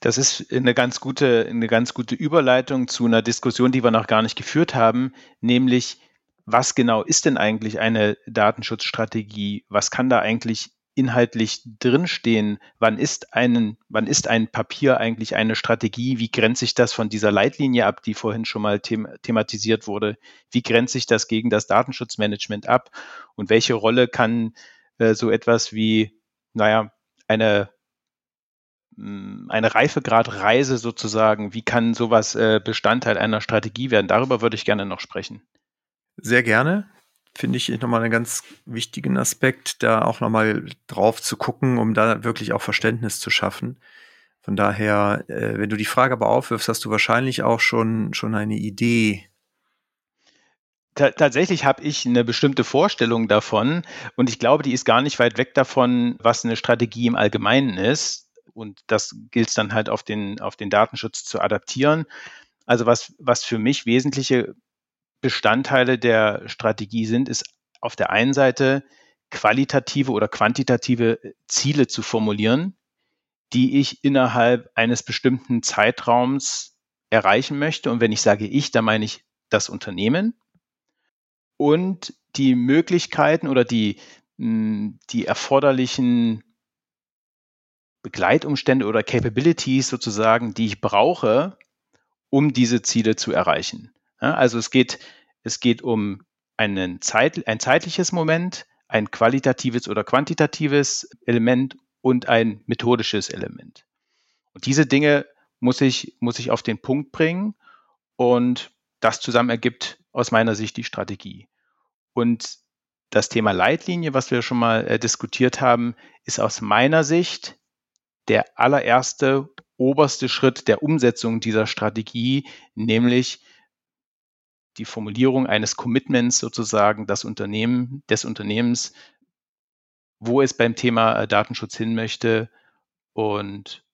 Das ist eine ganz gute, eine ganz gute Überleitung zu einer Diskussion, die wir noch gar nicht geführt haben, nämlich was genau ist denn eigentlich eine Datenschutzstrategie? Was kann da eigentlich inhaltlich drinstehen? Wann ist ein, wann ist ein Papier eigentlich eine Strategie? Wie grenzt sich das von dieser Leitlinie ab, die vorhin schon mal them thematisiert wurde? Wie grenzt sich das gegen das Datenschutzmanagement ab? Und welche Rolle kann äh, so etwas wie, naja, eine hm, eine Reifegradreise sozusagen, wie kann sowas äh, Bestandteil einer Strategie werden? Darüber würde ich gerne noch sprechen. Sehr gerne. Finde ich nochmal einen ganz wichtigen Aspekt, da auch nochmal drauf zu gucken, um da wirklich auch Verständnis zu schaffen. Von daher, äh, wenn du die Frage aber aufwirfst, hast du wahrscheinlich auch schon, schon eine Idee. Tatsächlich habe ich eine bestimmte Vorstellung davon und ich glaube, die ist gar nicht weit weg davon, was eine Strategie im Allgemeinen ist. Und das gilt es dann halt auf den, auf den Datenschutz zu adaptieren. Also was, was für mich wesentliche Bestandteile der Strategie sind, ist auf der einen Seite qualitative oder quantitative Ziele zu formulieren, die ich innerhalb eines bestimmten Zeitraums erreichen möchte. Und wenn ich sage ich, dann meine ich das Unternehmen und die Möglichkeiten oder die, hm, die erforderlichen Begleitumstände oder Capabilities sozusagen, die ich brauche, um diese Ziele zu erreichen. Also es geht, es geht um einen Zeit, ein zeitliches Moment, ein qualitatives oder quantitatives Element und ein methodisches Element. Und diese Dinge muss ich, muss ich auf den Punkt bringen und das zusammen ergibt aus meiner Sicht die Strategie. Und das Thema Leitlinie, was wir schon mal äh, diskutiert haben, ist aus meiner Sicht der allererste oberste Schritt der Umsetzung dieser Strategie, nämlich die Formulierung eines Commitments sozusagen das Unternehmen, des Unternehmens wo es beim Thema äh, Datenschutz hin möchte und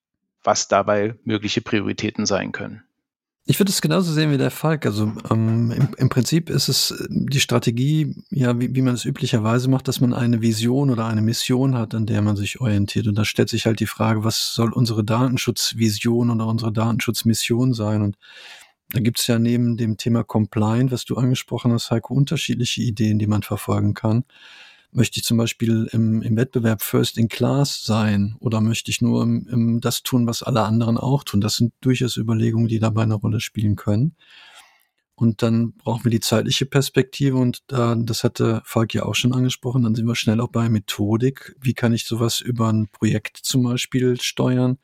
was dabei mögliche Prioritäten sein können. Ich würde es genauso sehen wie der Falk. Also ähm, im, im, Prinzip ist es äh, die Strategie, ja, wie, wie man es üblicherweise macht, dass man eine Vision oder eine Mission hat, an der man sich orientiert. Und da stellt sich halt die Frage, was soll unsere Datenschutzvision oder unsere Datenschutzmission sein? Und da gibt es ja neben dem Thema Compliant, was du angesprochen hast, Heiko, unterschiedliche Ideen, die man verfolgen kann. Möchte ich zum Beispiel im, im Wettbewerb First in Class sein oder möchte ich nur im, im das tun, was alle anderen auch tun? Das sind durchaus Überlegungen, die dabei eine Rolle spielen können. Und dann brauchen wir die zeitliche Perspektive und da, das hatte Falk ja auch schon angesprochen, dann sind wir schnell auch bei Methodik. Wie kann ich sowas über ein Projekt zum Beispiel steuern?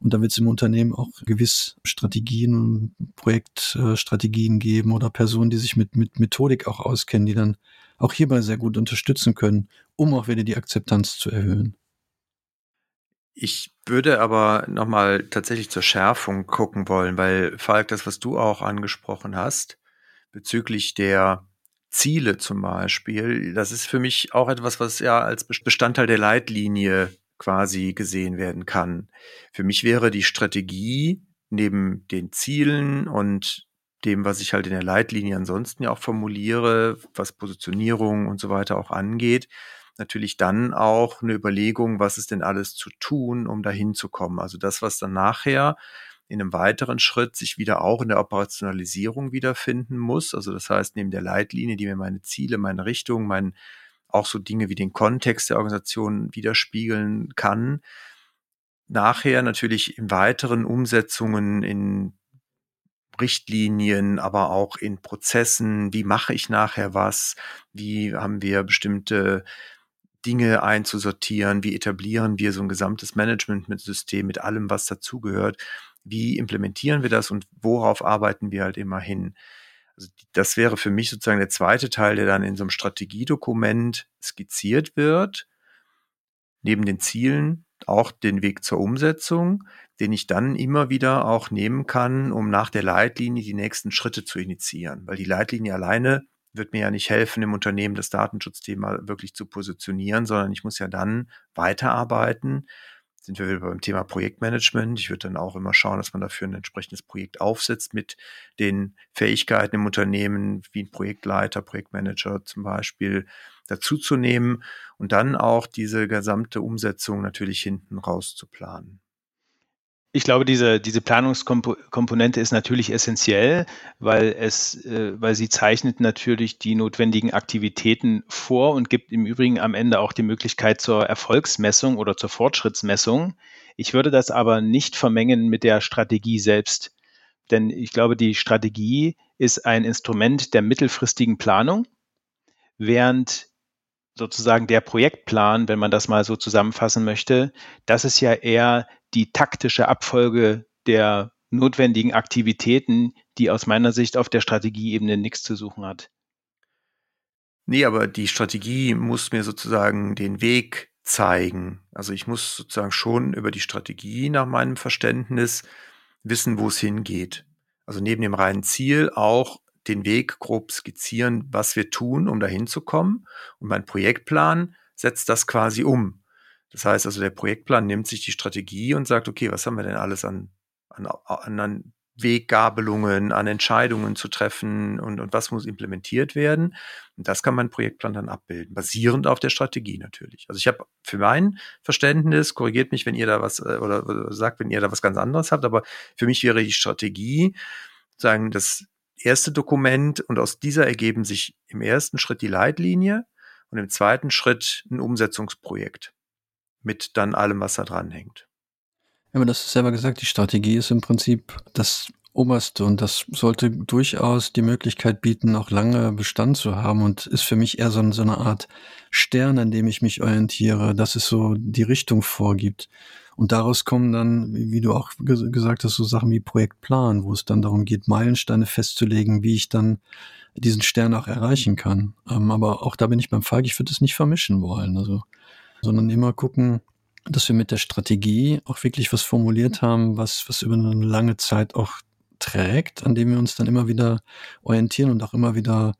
Und da wird es im Unternehmen auch gewiss Strategien Projektstrategien geben oder Personen, die sich mit, mit Methodik auch auskennen, die dann auch hierbei sehr gut unterstützen können, um auch wieder die Akzeptanz zu erhöhen. Ich würde aber nochmal tatsächlich zur Schärfung gucken wollen, weil Falk, das, was du auch angesprochen hast, bezüglich der Ziele zum Beispiel, das ist für mich auch etwas, was ja als Bestandteil der Leitlinie quasi gesehen werden kann. Für mich wäre die Strategie neben den Zielen und dem, was ich halt in der Leitlinie ansonsten ja auch formuliere, was Positionierung und so weiter auch angeht, natürlich dann auch eine Überlegung, was ist denn alles zu tun, um dahin zu kommen. Also das, was dann nachher in einem weiteren Schritt sich wieder auch in der Operationalisierung wiederfinden muss. Also das heißt, neben der Leitlinie, die mir meine Ziele, meine Richtung, mein, auch so Dinge wie den Kontext der Organisation widerspiegeln kann, nachher natürlich in weiteren Umsetzungen in Richtlinien, aber auch in Prozessen. Wie mache ich nachher was? Wie haben wir bestimmte Dinge einzusortieren? Wie etablieren wir so ein gesamtes Management mit System, mit allem, was dazugehört? Wie implementieren wir das und worauf arbeiten wir halt immer hin? Also das wäre für mich sozusagen der zweite Teil, der dann in so einem Strategiedokument skizziert wird, neben den Zielen auch den Weg zur Umsetzung, den ich dann immer wieder auch nehmen kann, um nach der Leitlinie die nächsten Schritte zu initiieren. Weil die Leitlinie alleine wird mir ja nicht helfen, im Unternehmen das Datenschutzthema wirklich zu positionieren, sondern ich muss ja dann weiterarbeiten. Sind wir wieder beim Thema Projektmanagement. Ich würde dann auch immer schauen, dass man dafür ein entsprechendes Projekt aufsetzt mit den Fähigkeiten im Unternehmen, wie ein Projektleiter, Projektmanager zum Beispiel, dazuzunehmen und dann auch diese gesamte Umsetzung natürlich hinten raus zu planen. Ich glaube, diese, diese Planungskomponente ist natürlich essentiell, weil es, äh, weil sie zeichnet natürlich die notwendigen Aktivitäten vor und gibt im Übrigen am Ende auch die Möglichkeit zur Erfolgsmessung oder zur Fortschrittsmessung. Ich würde das aber nicht vermengen mit der Strategie selbst. Denn ich glaube, die Strategie ist ein Instrument der mittelfristigen Planung, während sozusagen der Projektplan, wenn man das mal so zusammenfassen möchte, das ist ja eher die taktische Abfolge der notwendigen Aktivitäten, die aus meiner Sicht auf der Strategieebene nichts zu suchen hat. Nee, aber die Strategie muss mir sozusagen den Weg zeigen. Also ich muss sozusagen schon über die Strategie nach meinem Verständnis wissen, wo es hingeht. Also neben dem reinen Ziel auch den Weg grob skizzieren, was wir tun, um dahin zu kommen. Und mein Projektplan setzt das quasi um. Das heißt also, der Projektplan nimmt sich die Strategie und sagt, okay, was haben wir denn alles an, an, an Weggabelungen, an Entscheidungen zu treffen und, und was muss implementiert werden. Und das kann mein Projektplan dann abbilden, basierend auf der Strategie natürlich. Also ich habe für mein Verständnis, korrigiert mich, wenn ihr da was äh, oder, oder sagt, wenn ihr da was ganz anderes habt, aber für mich wäre die Strategie sagen das erste Dokument und aus dieser ergeben sich im ersten Schritt die Leitlinie und im zweiten Schritt ein Umsetzungsprojekt mit dann allem, was da dran hängt. Ja, aber das ist selber gesagt, die Strategie ist im Prinzip das Oberste und das sollte durchaus die Möglichkeit bieten, auch lange Bestand zu haben und ist für mich eher so, so eine Art Stern, an dem ich mich orientiere, dass es so die Richtung vorgibt. Und daraus kommen dann, wie du auch gesagt hast, so Sachen wie Projektplan, wo es dann darum geht, Meilensteine festzulegen, wie ich dann diesen Stern auch erreichen kann. Ähm, aber auch da bin ich beim Falk, ich würde es nicht vermischen wollen, also, sondern immer gucken, dass wir mit der Strategie auch wirklich was formuliert haben, was, was über eine lange Zeit auch trägt, an dem wir uns dann immer wieder orientieren und auch immer wieder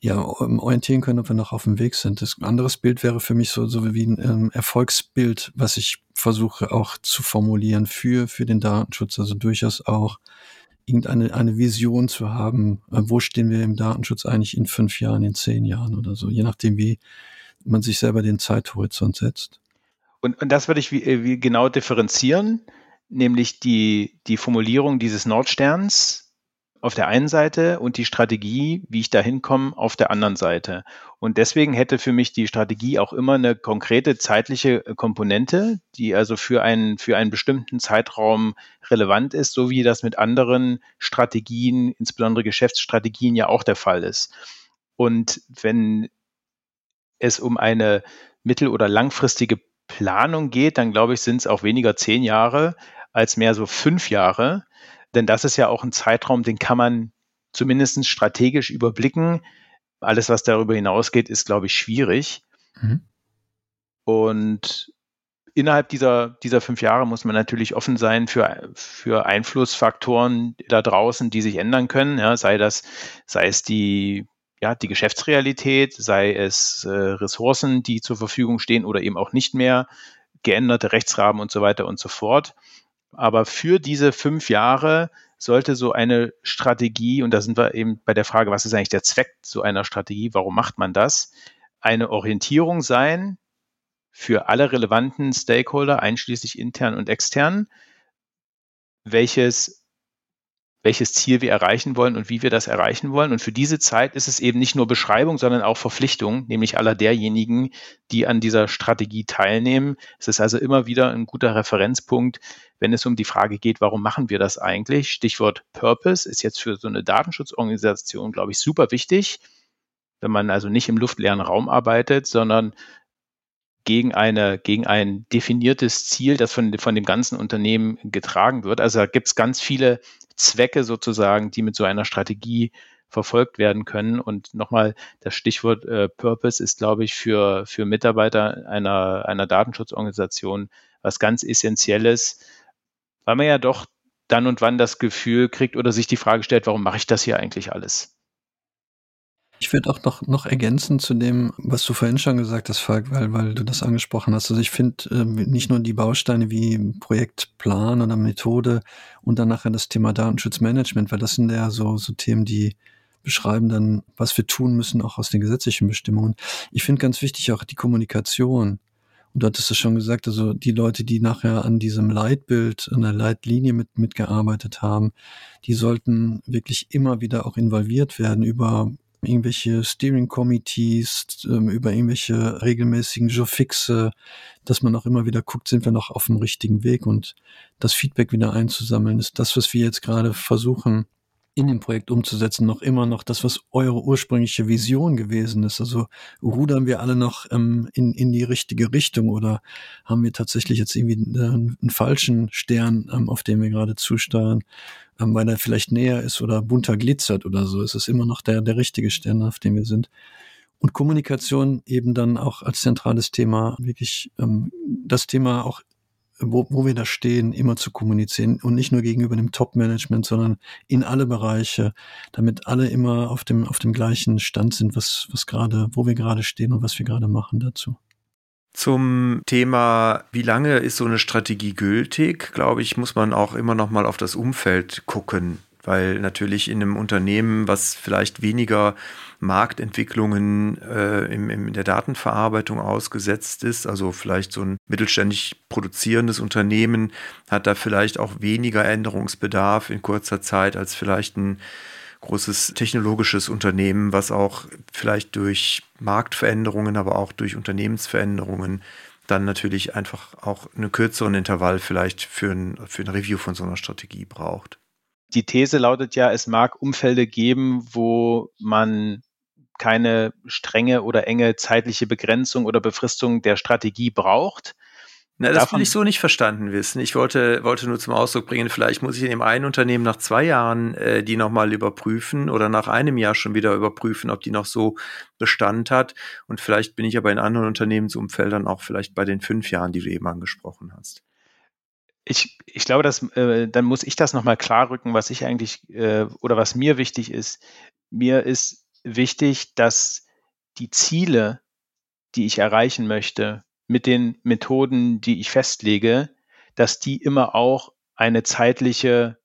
ja, orientieren können, ob wir noch auf dem Weg sind. Das anderes Bild wäre für mich so, so wie ein ähm, Erfolgsbild, was ich versuche auch zu formulieren für, für den Datenschutz. Also durchaus auch irgendeine eine Vision zu haben, äh, wo stehen wir im Datenschutz eigentlich in fünf Jahren, in zehn Jahren oder so, je nachdem, wie man sich selber den Zeithorizont setzt. Und, und das würde ich wie, äh, wie genau differenzieren, nämlich die, die Formulierung dieses Nordsterns auf der einen Seite und die Strategie, wie ich da hinkomme, auf der anderen Seite. Und deswegen hätte für mich die Strategie auch immer eine konkrete zeitliche äh, Komponente, die also für einen, für einen bestimmten Zeitraum relevant ist, so wie das mit anderen Strategien, insbesondere Geschäftsstrategien ja auch der Fall ist. Und wenn es um eine mittel- oder langfristige Planung geht, dann glaube ich, sind es auch weniger zehn Jahre als mehr so fünf Jahre. Denn das ist ja auch ein Zeitraum, den kann man zumindest strategisch überblicken. Alles, was darüber hinausgeht, ist, glaube ich, schwierig. Mhm. Und innerhalb dieser, dieser fünf Jahre muss man natürlich offen sein für, für Einflussfaktoren da draußen, die sich ändern können. Ja, sei das, sei es die ja, die Geschäftsrealität, sei es äh, Ressourcen, die zur Verfügung stehen oder eben auch nicht mehr, geänderte Rechtsrahmen und so weiter und so fort. Aber für diese fünf Jahre sollte so eine Strategie, und da sind wir eben bei der Frage, was ist eigentlich der Zweck so einer Strategie, warum macht man das, eine Orientierung sein für alle relevanten Stakeholder, einschließlich intern und extern, welches welches Ziel wir erreichen wollen und wie wir das erreichen wollen. Und für diese Zeit ist es eben nicht nur Beschreibung, sondern auch Verpflichtung, nämlich aller derjenigen, die an dieser Strategie teilnehmen. Es ist also immer wieder ein guter Referenzpunkt, wenn es um die Frage geht, warum machen wir das eigentlich? Stichwort Purpose ist jetzt für so eine Datenschutzorganisation, glaube ich, super wichtig, wenn man also nicht im luftleeren Raum arbeitet, sondern gegen eine, gegen ein definiertes Ziel, das von, von dem ganzen Unternehmen getragen wird. Also da gibt es ganz viele Zwecke sozusagen, die mit so einer Strategie verfolgt werden können. Und nochmal, das Stichwort äh, Purpose ist, glaube ich, für, für Mitarbeiter einer, einer Datenschutzorganisation was ganz Essentielles, weil man ja doch dann und wann das Gefühl kriegt oder sich die Frage stellt, warum mache ich das hier eigentlich alles? Ich würde auch noch, noch ergänzen zu dem, was du vorhin schon gesagt hast, Falk, weil, weil du das angesprochen hast. Also ich finde äh, nicht nur die Bausteine wie Projektplan oder Methode und dann nachher das Thema Datenschutzmanagement, weil das sind ja so, so Themen, die beschreiben dann, was wir tun müssen, auch aus den gesetzlichen Bestimmungen. Ich finde ganz wichtig auch die Kommunikation. Und du hattest es schon gesagt, also die Leute, die nachher an diesem Leitbild, an der Leitlinie mit, mitgearbeitet haben, die sollten wirklich immer wieder auch involviert werden über irgendwelche Steering Committees, ähm, über irgendwelche regelmäßigen Joe-Fixe, dass man auch immer wieder guckt, sind wir noch auf dem richtigen Weg und das Feedback wieder einzusammeln, ist das, was wir jetzt gerade versuchen in dem Projekt umzusetzen, noch immer noch das, was eure ursprüngliche Vision gewesen ist. Also rudern wir alle noch ähm, in, in die richtige Richtung oder haben wir tatsächlich jetzt irgendwie einen, einen falschen Stern, ähm, auf dem wir gerade zusteuern? Ähm, weil er vielleicht näher ist oder bunter glitzert oder so. Es ist immer noch der, der richtige Stern, auf dem wir sind. und Kommunikation eben dann auch als zentrales Thema wirklich ähm, das Thema auch wo, wo wir da stehen, immer zu kommunizieren und nicht nur gegenüber dem Top-Management, sondern in alle Bereiche, damit alle immer auf dem, auf dem gleichen Stand sind, was, was gerade, wo wir gerade stehen und was wir gerade machen dazu. Zum Thema, wie lange ist so eine Strategie gültig, glaube ich, muss man auch immer noch mal auf das Umfeld gucken, weil natürlich in einem Unternehmen, was vielleicht weniger Marktentwicklungen äh, im, in der Datenverarbeitung ausgesetzt ist, also vielleicht so ein mittelständig produzierendes Unternehmen hat da vielleicht auch weniger Änderungsbedarf in kurzer Zeit als vielleicht ein großes technologisches Unternehmen, was auch vielleicht durch Marktveränderungen, aber auch durch Unternehmensveränderungen dann natürlich einfach auch einen kürzeren Intervall vielleicht für ein, für ein Review von so einer Strategie braucht. Die These lautet ja, es mag Umfelde geben, wo man keine strenge oder enge zeitliche Begrenzung oder Befristung der Strategie braucht. Na, das will ich so nicht verstanden wissen. Ich wollte, wollte nur zum Ausdruck bringen, vielleicht muss ich in dem einen Unternehmen nach zwei Jahren äh, die nochmal überprüfen oder nach einem Jahr schon wieder überprüfen, ob die noch so Bestand hat. Und vielleicht bin ich aber in anderen Unternehmensumfeldern auch vielleicht bei den fünf Jahren, die du eben angesprochen hast. Ich, ich glaube, dass, äh, dann muss ich das nochmal klar rücken, was ich eigentlich äh, oder was mir wichtig ist. Mir ist wichtig, dass die Ziele, die ich erreichen möchte, mit den Methoden, die ich festlege, dass die immer auch eine zeitliche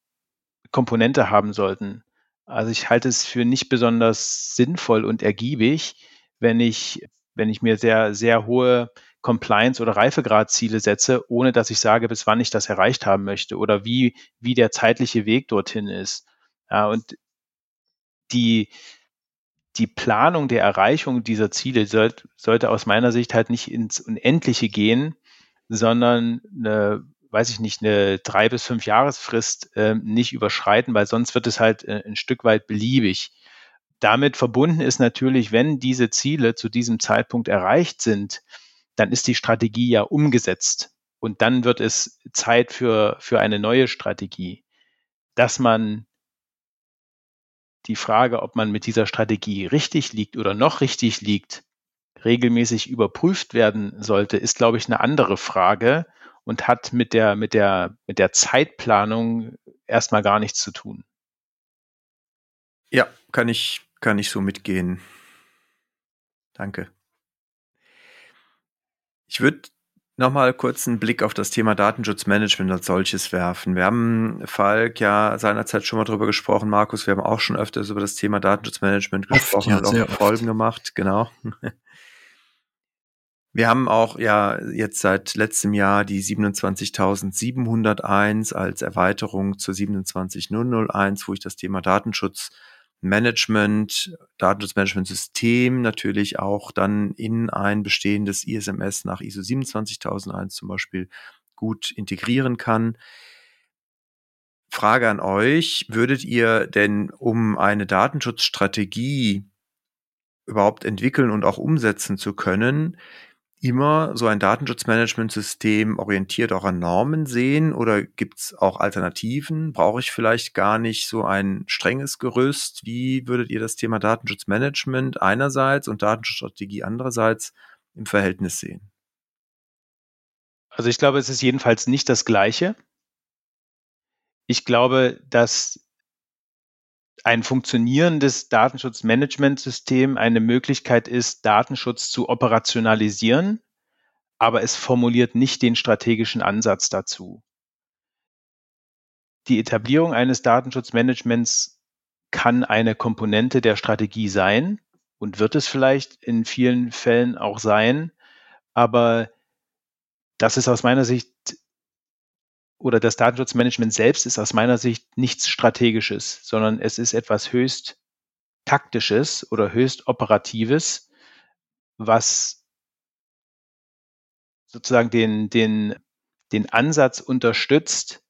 Komponente haben sollten. Also ich halte es für nicht besonders sinnvoll und ergiebig, wenn ich, wenn ich mir sehr, sehr hohe Compliance- oder Reifegradziele setze, ohne dass ich sage, bis wann ich das erreicht haben möchte oder wie, wie der zeitliche Weg dorthin ist. Ja, und die, die Planung der Erreichung dieser Ziele soll, sollte aus meiner Sicht halt nicht ins Unendliche gehen, sondern eine, weiß ich nicht, eine drei bis fünf Jahresfrist äh, nicht überschreiten, weil sonst wird es halt äh, ein Stück weit beliebig. Damit verbunden ist natürlich, wenn diese Ziele zu diesem Zeitpunkt erreicht sind, dann ist die Strategie ja umgesetzt und dann wird es Zeit für, für eine neue Strategie. Dass man die Frage, ob man mit dieser Strategie richtig liegt oder noch richtig liegt, regelmäßig überprüft werden sollte, ist, glaube ich, eine andere Frage und hat mit der, mit der, mit der Zeitplanung erstmal gar nichts zu tun. Ja, kann ich, kann ich so mitgehen. Danke. Ich würde nochmal kurz einen Blick auf das Thema Datenschutzmanagement als solches werfen. Wir haben, Falk, ja seinerzeit schon mal drüber gesprochen, Markus, wir haben auch schon öfters über das Thema Datenschutzmanagement gesprochen oft, ja, und auch Folgen gemacht, genau. [laughs] Wir haben auch ja jetzt seit letztem Jahr die 27.701 als Erweiterung zur 27001, wo ich das Thema Datenschutz Management, Datenschutzmanagementsystem natürlich auch dann in ein bestehendes ISMS nach ISO 27001 zum Beispiel gut integrieren kann. Frage an euch, würdet ihr denn um eine Datenschutzstrategie überhaupt entwickeln und auch umsetzen zu können, immer so ein Datenschutzmanagementsystem orientiert auch an Normen sehen oder gibt es auch Alternativen? Brauche ich vielleicht gar nicht so ein strenges Gerüst? Wie würdet ihr das Thema Datenschutzmanagement einerseits und Datenschutzstrategie andererseits im Verhältnis sehen? Also ich glaube, es ist jedenfalls nicht das Gleiche. Ich glaube, dass ein funktionierendes Datenschutzmanagementsystem eine Möglichkeit ist, Datenschutz zu operationalisieren, aber es formuliert nicht den strategischen Ansatz dazu. Die Etablierung eines Datenschutzmanagements kann eine Komponente der Strategie sein und wird es vielleicht in vielen Fällen auch sein, aber das ist aus meiner Sicht oder das Datenschutzmanagement selbst ist aus meiner Sicht nichts Strategisches, sondern es ist etwas höchst taktisches oder höchst operatives, was sozusagen den, den, den Ansatz unterstützt,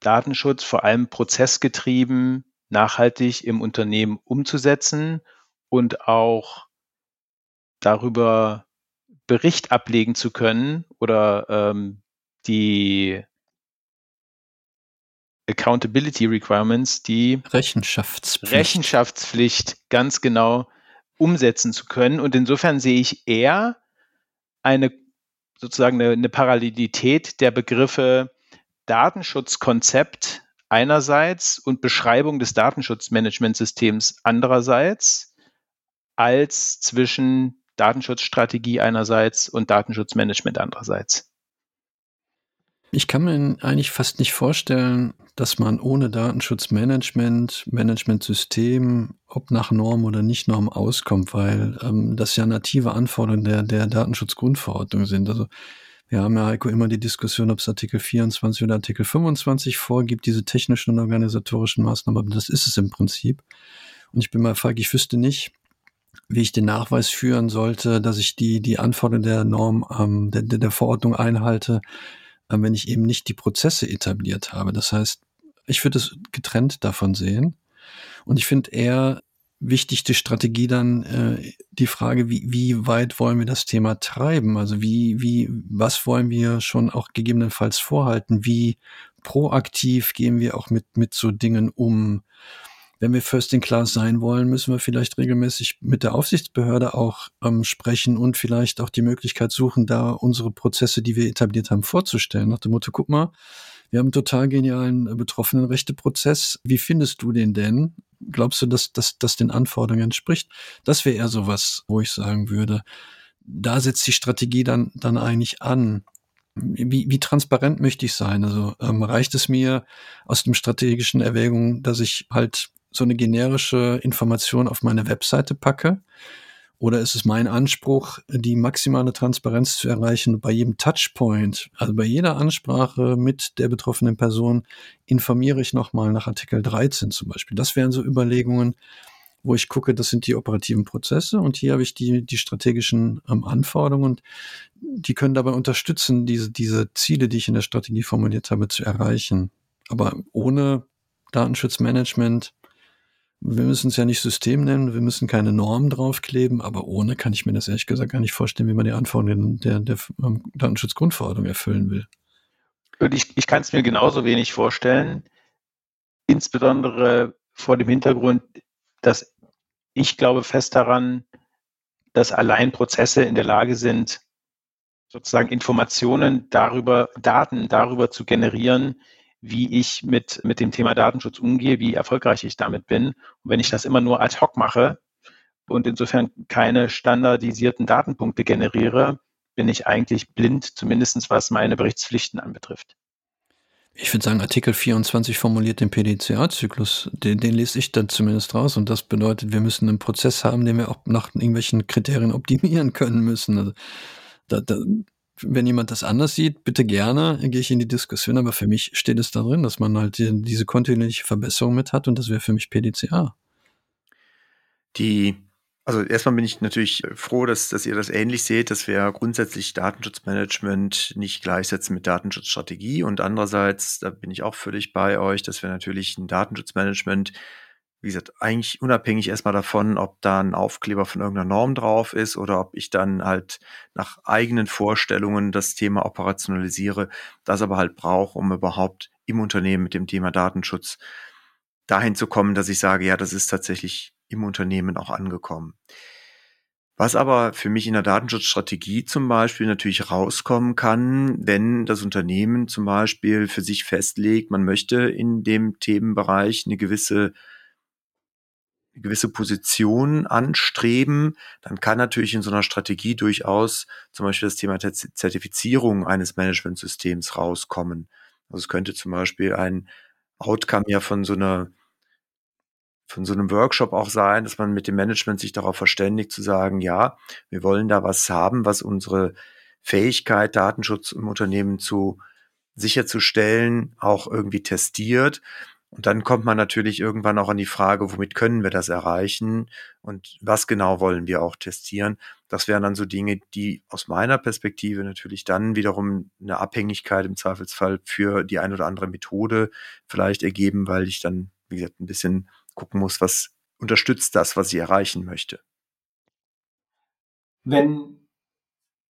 Datenschutz vor allem prozessgetrieben, nachhaltig im Unternehmen umzusetzen und auch darüber Bericht ablegen zu können oder ähm, die Accountability Requirements, die Rechenschaftspflicht. Rechenschaftspflicht ganz genau umsetzen zu können. Und insofern sehe ich eher eine sozusagen eine, eine Parallelität der Begriffe Datenschutzkonzept einerseits und Beschreibung des Datenschutzmanagementsystems andererseits als zwischen Datenschutzstrategie einerseits und Datenschutzmanagement andererseits. Ich kann mir eigentlich fast nicht vorstellen, dass man ohne Datenschutzmanagement, Managementsystem, ob nach Norm oder nicht Norm auskommt, weil ähm, das ja native Anforderungen der, der Datenschutzgrundverordnung sind. Also wir haben ja, Heiko, immer die Diskussion, ob es Artikel 24 oder Artikel 25 vorgibt, diese technischen und organisatorischen Maßnahmen, aber das ist es im Prinzip. Und ich bin mal frage, ich wüsste nicht, wie ich den Nachweis führen sollte, dass ich die, die Anforderungen der Norm, ähm, der, der Verordnung einhalte, wenn ich eben nicht die Prozesse etabliert habe. Das heißt, ich würde es getrennt davon sehen. Und ich finde eher wichtig die Strategie dann äh, die Frage, wie, wie weit wollen wir das Thema treiben? Also wie, wie, was wollen wir schon auch gegebenenfalls vorhalten? Wie proaktiv gehen wir auch mit, mit so Dingen um? Wenn wir First in Class sein wollen, müssen wir vielleicht regelmäßig mit der Aufsichtsbehörde auch ähm, sprechen und vielleicht auch die Möglichkeit suchen, da unsere Prozesse, die wir etabliert haben, vorzustellen. Nach dem Motto, guck mal, wir haben einen total genialen äh, Betroffenenrechteprozess. Wie findest du den denn? Glaubst du, dass das den Anforderungen entspricht? Das wäre eher so was, wo ich sagen würde, da setzt die Strategie dann, dann eigentlich an wie, wie transparent möchte ich sein? Also ähm, reicht es mir aus dem strategischen Erwägung, dass ich halt so eine generische Information auf meine Webseite packe? Oder ist es mein Anspruch, die maximale Transparenz zu erreichen bei jedem Touchpoint, also bei jeder Ansprache mit der betroffenen Person, informiere ich nochmal nach Artikel 13 zum Beispiel. Das wären so Überlegungen, wo ich gucke, das sind die operativen Prozesse und hier habe ich die, die strategischen ähm, Anforderungen und die können dabei unterstützen, diese, diese Ziele, die ich in der Strategie formuliert habe, zu erreichen. Aber ohne Datenschutzmanagement wir müssen es ja nicht System nennen, wir müssen keine Normen draufkleben, aber ohne kann ich mir das ehrlich gesagt gar nicht vorstellen, wie man die Anforderungen der, der ähm, Datenschutzgrundverordnung erfüllen will. Ich, ich kann es mir genauso wenig vorstellen, insbesondere vor dem Hintergrund, dass ich glaube fest daran, dass allein Prozesse in der Lage sind, sozusagen Informationen darüber, Daten darüber zu generieren, wie ich mit, mit dem Thema Datenschutz umgehe, wie erfolgreich ich damit bin. Und wenn ich das immer nur ad hoc mache und insofern keine standardisierten Datenpunkte generiere, bin ich eigentlich blind, zumindest was meine Berichtspflichten anbetrifft. Ich würde sagen, Artikel 24 formuliert den PDCA-Zyklus. Den, den lese ich dann zumindest raus. Und das bedeutet, wir müssen einen Prozess haben, den wir auch nach irgendwelchen Kriterien optimieren können müssen. Also da, da, wenn jemand das anders sieht, bitte gerne, gehe ich in die Diskussion, aber für mich steht es da drin, dass man halt die, diese kontinuierliche Verbesserung mit hat und das wäre für mich PDCA. Die, also erstmal bin ich natürlich froh, dass, dass ihr das ähnlich seht, dass wir grundsätzlich Datenschutzmanagement nicht gleichsetzen mit Datenschutzstrategie und andererseits, da bin ich auch völlig bei euch, dass wir natürlich ein Datenschutzmanagement wie gesagt, eigentlich unabhängig erstmal davon, ob da ein Aufkleber von irgendeiner Norm drauf ist oder ob ich dann halt nach eigenen Vorstellungen das Thema operationalisiere, das aber halt brauche, um überhaupt im Unternehmen mit dem Thema Datenschutz dahin zu kommen, dass ich sage, ja, das ist tatsächlich im Unternehmen auch angekommen. Was aber für mich in der Datenschutzstrategie zum Beispiel natürlich rauskommen kann, wenn das Unternehmen zum Beispiel für sich festlegt, man möchte in dem Themenbereich eine gewisse gewisse Position anstreben, dann kann natürlich in so einer Strategie durchaus zum Beispiel das Thema Zertifizierung eines Managementsystems rauskommen. Also es könnte zum Beispiel ein Outcome ja von so einer von so einem Workshop auch sein, dass man mit dem Management sich darauf verständigt zu sagen, ja, wir wollen da was haben, was unsere Fähigkeit, Datenschutz im Unternehmen zu sicherzustellen, auch irgendwie testiert und dann kommt man natürlich irgendwann auch an die Frage, womit können wir das erreichen und was genau wollen wir auch testieren. Das wären dann so Dinge, die aus meiner Perspektive natürlich dann wiederum eine Abhängigkeit im Zweifelsfall für die ein oder andere Methode vielleicht ergeben, weil ich dann, wie gesagt, ein bisschen gucken muss, was unterstützt das, was ich erreichen möchte. Wenn,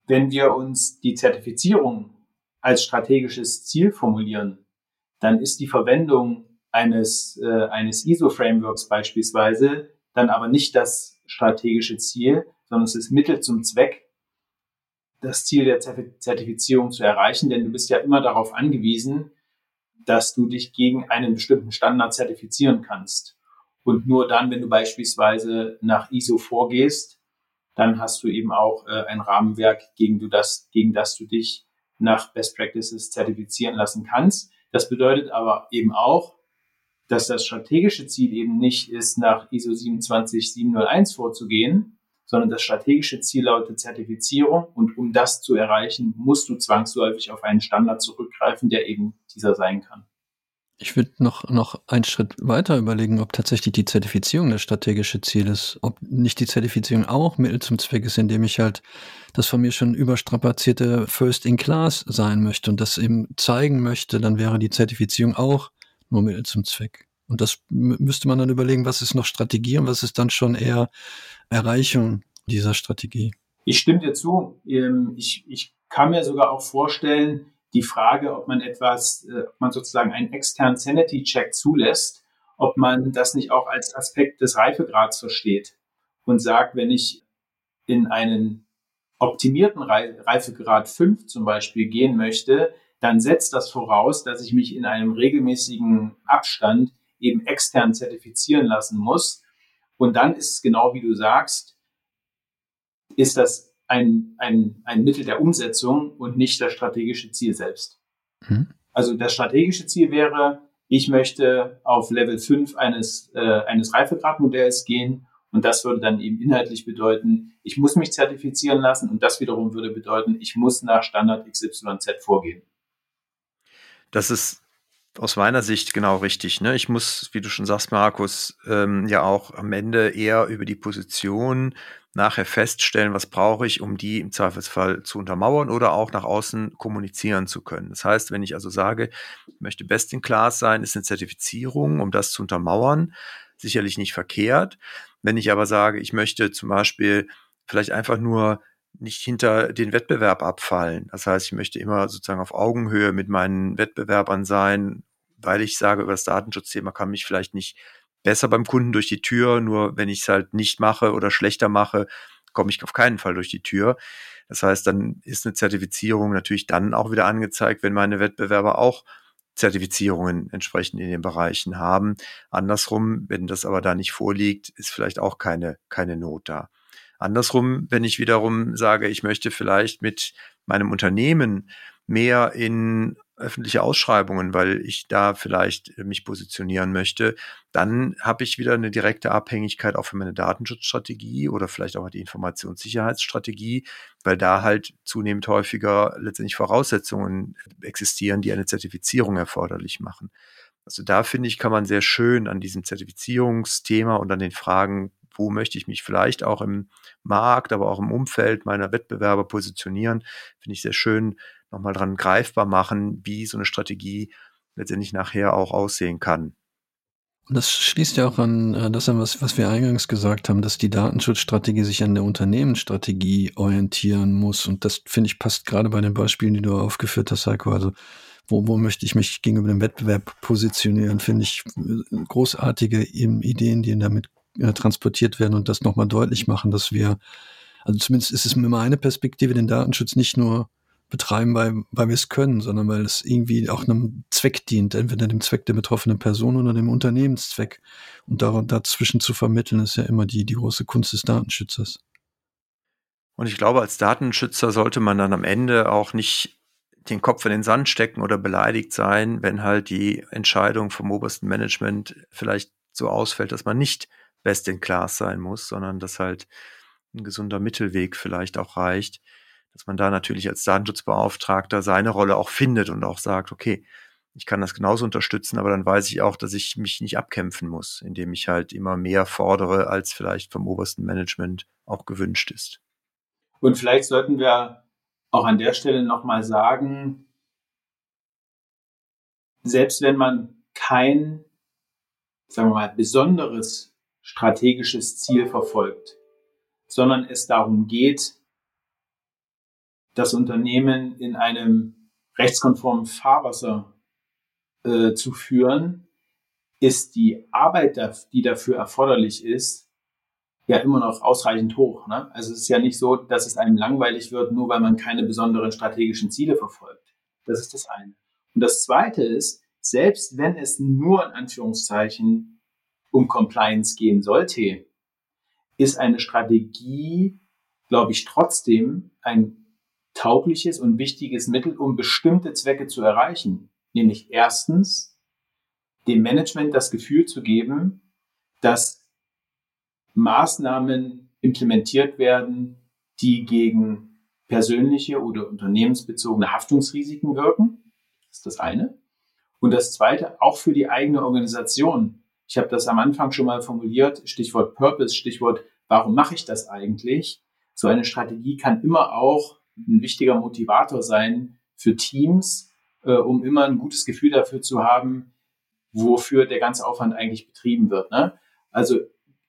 wenn wir uns die Zertifizierung als strategisches Ziel formulieren, dann ist die Verwendung eines, äh, eines ISO-Frameworks beispielsweise dann aber nicht das strategische Ziel, sondern es ist Mittel zum Zweck, das Ziel der Zertifizierung zu erreichen, denn du bist ja immer darauf angewiesen, dass du dich gegen einen bestimmten Standard zertifizieren kannst. Und nur dann, wenn du beispielsweise nach ISO vorgehst, dann hast du eben auch äh, ein Rahmenwerk, gegen, du das, gegen das du dich nach Best Practices zertifizieren lassen kannst. Das bedeutet aber eben auch, dass das strategische Ziel eben nicht ist, nach ISO 27701 vorzugehen, sondern das strategische Ziel lautet Zertifizierung und um das zu erreichen, musst du zwangsläufig auf einen Standard zurückgreifen, der eben dieser sein kann. Ich würde noch, noch einen Schritt weiter überlegen, ob tatsächlich die Zertifizierung das strategische Ziel ist. Ob nicht die Zertifizierung auch Mittel zum Zweck ist, indem ich halt das von mir schon überstrapazierte First in Class sein möchte und das eben zeigen möchte, dann wäre die Zertifizierung auch nur Mittel zum Zweck. Und das müsste man dann überlegen, was ist noch Strategie und was ist dann schon eher Erreichung dieser Strategie. Ich stimme dir zu. Ähm, ich, ich kann mir sogar auch vorstellen, die Frage, ob man etwas, äh, ob man sozusagen einen externen Sanity-Check zulässt, ob man das nicht auch als Aspekt des Reifegrads versteht und sagt, wenn ich in einen optimierten Reifegrad 5 zum Beispiel gehen möchte, dann setzt das voraus, dass ich mich in einem regelmäßigen Abstand eben extern zertifizieren lassen muss. Und dann ist es genau wie du sagst, ist das ein, ein, ein Mittel der Umsetzung und nicht das strategische Ziel selbst. Mhm. Also das strategische Ziel wäre, ich möchte auf Level 5 eines, äh, eines Reifegradmodells gehen und das würde dann eben inhaltlich bedeuten, ich muss mich zertifizieren lassen und das wiederum würde bedeuten, ich muss nach Standard XYZ vorgehen. Das ist aus meiner Sicht genau richtig. Ne? Ich muss, wie du schon sagst, Markus, ähm, ja auch am Ende eher über die Position nachher feststellen, was brauche ich, um die im Zweifelsfall zu untermauern oder auch nach außen kommunizieren zu können. Das heißt, wenn ich also sage, ich möchte Best in Class sein, ist eine Zertifizierung, um das zu untermauern, sicherlich nicht verkehrt. Wenn ich aber sage, ich möchte zum Beispiel vielleicht einfach nur nicht hinter den Wettbewerb abfallen. Das heißt, ich möchte immer sozusagen auf Augenhöhe mit meinen Wettbewerbern sein, weil ich sage, über das Datenschutzthema kann mich vielleicht nicht besser beim Kunden durch die Tür. Nur wenn ich es halt nicht mache oder schlechter mache, komme ich auf keinen Fall durch die Tür. Das heißt, dann ist eine Zertifizierung natürlich dann auch wieder angezeigt, wenn meine Wettbewerber auch Zertifizierungen entsprechend in den Bereichen haben. Andersrum, wenn das aber da nicht vorliegt, ist vielleicht auch keine, keine Not da. Andersrum, wenn ich wiederum sage, ich möchte vielleicht mit meinem Unternehmen mehr in öffentliche Ausschreibungen, weil ich da vielleicht mich positionieren möchte, dann habe ich wieder eine direkte Abhängigkeit auch für meine Datenschutzstrategie oder vielleicht auch die Informationssicherheitsstrategie, weil da halt zunehmend häufiger letztendlich Voraussetzungen existieren, die eine Zertifizierung erforderlich machen. Also da finde ich, kann man sehr schön an diesem Zertifizierungsthema und an den Fragen, wo möchte ich mich vielleicht auch im Markt, aber auch im Umfeld meiner Wettbewerber positionieren, finde ich sehr schön nochmal dran greifbar machen, wie so eine Strategie letztendlich nachher auch aussehen kann. Und das schließt ja auch an äh, das an, was, was wir eingangs gesagt haben, dass die Datenschutzstrategie sich an der Unternehmensstrategie orientieren muss. Und das, finde ich, passt gerade bei den Beispielen, die du aufgeführt hast, Heiko. Also, wo, wo möchte ich mich gegenüber dem Wettbewerb positionieren, finde ich äh, großartige Ideen, die damit äh, transportiert werden und das nochmal deutlich machen, dass wir, also zumindest ist es meine Perspektive, den Datenschutz nicht nur betreiben, weil, weil wir es können, sondern weil es irgendwie auch einem Zweck dient, entweder dem Zweck der betroffenen Person oder dem Unternehmenszweck. Und da, dazwischen zu vermitteln, ist ja immer die, die große Kunst des Datenschützers. Und ich glaube, als Datenschützer sollte man dann am Ende auch nicht den Kopf in den Sand stecken oder beleidigt sein, wenn halt die Entscheidung vom obersten Management vielleicht so ausfällt, dass man nicht best in class sein muss, sondern dass halt ein gesunder Mittelweg vielleicht auch reicht dass man da natürlich als Datenschutzbeauftragter seine Rolle auch findet und auch sagt, okay, ich kann das genauso unterstützen, aber dann weiß ich auch, dass ich mich nicht abkämpfen muss, indem ich halt immer mehr fordere, als vielleicht vom obersten Management auch gewünscht ist. Und vielleicht sollten wir auch an der Stelle nochmal sagen, selbst wenn man kein, sagen wir mal, besonderes strategisches Ziel verfolgt, sondern es darum geht, das Unternehmen in einem rechtskonformen Fahrwasser äh, zu führen, ist die Arbeit, die dafür erforderlich ist, ja immer noch ausreichend hoch. Ne? Also es ist ja nicht so, dass es einem langweilig wird, nur weil man keine besonderen strategischen Ziele verfolgt. Das ist das eine. Und das zweite ist, selbst wenn es nur in Anführungszeichen um Compliance gehen sollte, ist eine Strategie, glaube ich, trotzdem ein taugliches und wichtiges Mittel, um bestimmte Zwecke zu erreichen. Nämlich erstens, dem Management das Gefühl zu geben, dass Maßnahmen implementiert werden, die gegen persönliche oder unternehmensbezogene Haftungsrisiken wirken. Das ist das eine. Und das zweite, auch für die eigene Organisation. Ich habe das am Anfang schon mal formuliert, Stichwort Purpose, Stichwort, warum mache ich das eigentlich? So eine Strategie kann immer auch ein wichtiger Motivator sein für Teams, äh, um immer ein gutes Gefühl dafür zu haben, wofür der ganze Aufwand eigentlich betrieben wird. Ne? Also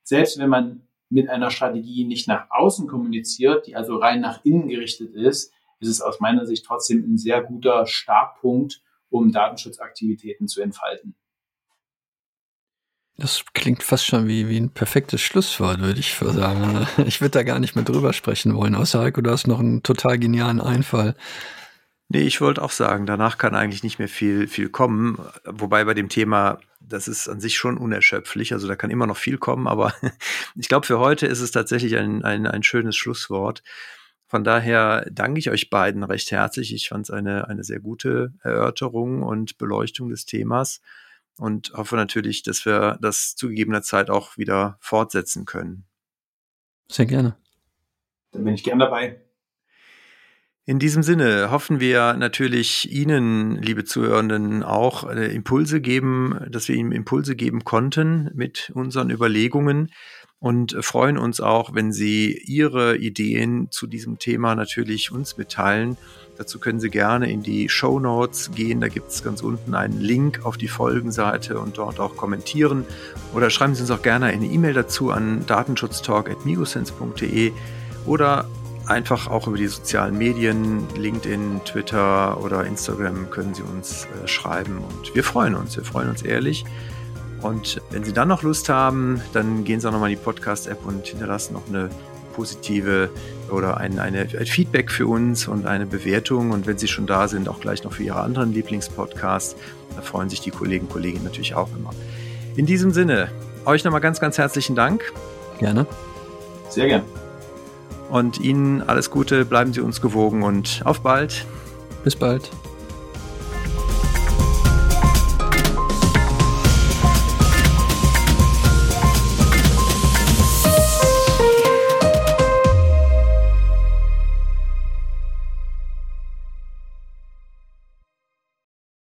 selbst wenn man mit einer Strategie nicht nach außen kommuniziert, die also rein nach innen gerichtet ist, ist es aus meiner Sicht trotzdem ein sehr guter Startpunkt, um Datenschutzaktivitäten zu entfalten. Das klingt fast schon wie, wie ein perfektes Schlusswort, würde ich sagen. [laughs] Ich würde da gar nicht mehr drüber sprechen wollen. Außer Heiko, du hast noch einen total genialen Einfall. Nee, ich wollte auch sagen, danach kann eigentlich nicht mehr viel, viel kommen. Wobei bei dem Thema, das ist an sich schon unerschöpflich. Also da kann immer noch viel kommen. Aber [laughs] ich glaube, für heute ist es tatsächlich ein, ein, ein schönes Schlusswort. Von daher danke ich euch beiden recht herzlich. Ich fand es eine, eine sehr gute Erörterung und Beleuchtung des Themas und hoffe natürlich, dass wir das zu gegebener Zeit auch wieder fortsetzen können. Sehr gerne. Dann bin ich gern dabei. In diesem Sinne hoffen wir natürlich Ihnen, liebe Zuhörenden, auch äh, Impulse geben, dass wir Ihnen Impulse geben konnten mit unseren Überlegungen und freuen uns auch, wenn Sie Ihre Ideen zu diesem Thema natürlich uns mitteilen. Dazu können Sie gerne in die Show Notes gehen. Da gibt es ganz unten einen Link auf die Folgenseite und dort auch kommentieren. Oder schreiben Sie uns auch gerne eine E-Mail dazu an datenschutztalk.migosense.de oder einfach auch über die sozialen Medien, LinkedIn, Twitter oder Instagram können Sie uns äh, schreiben. Und wir freuen uns. Wir freuen uns ehrlich. Und wenn Sie dann noch Lust haben, dann gehen Sie auch nochmal in die Podcast-App und hinterlassen noch eine positive oder ein, eine, ein Feedback für uns und eine Bewertung. Und wenn Sie schon da sind, auch gleich noch für Ihre anderen Lieblingspodcasts. Da freuen sich die Kollegen und Kolleginnen natürlich auch immer. In diesem Sinne, euch nochmal ganz, ganz herzlichen Dank. Gerne. Sehr gern. Und Ihnen alles Gute, bleiben Sie uns gewogen und auf bald. Bis bald.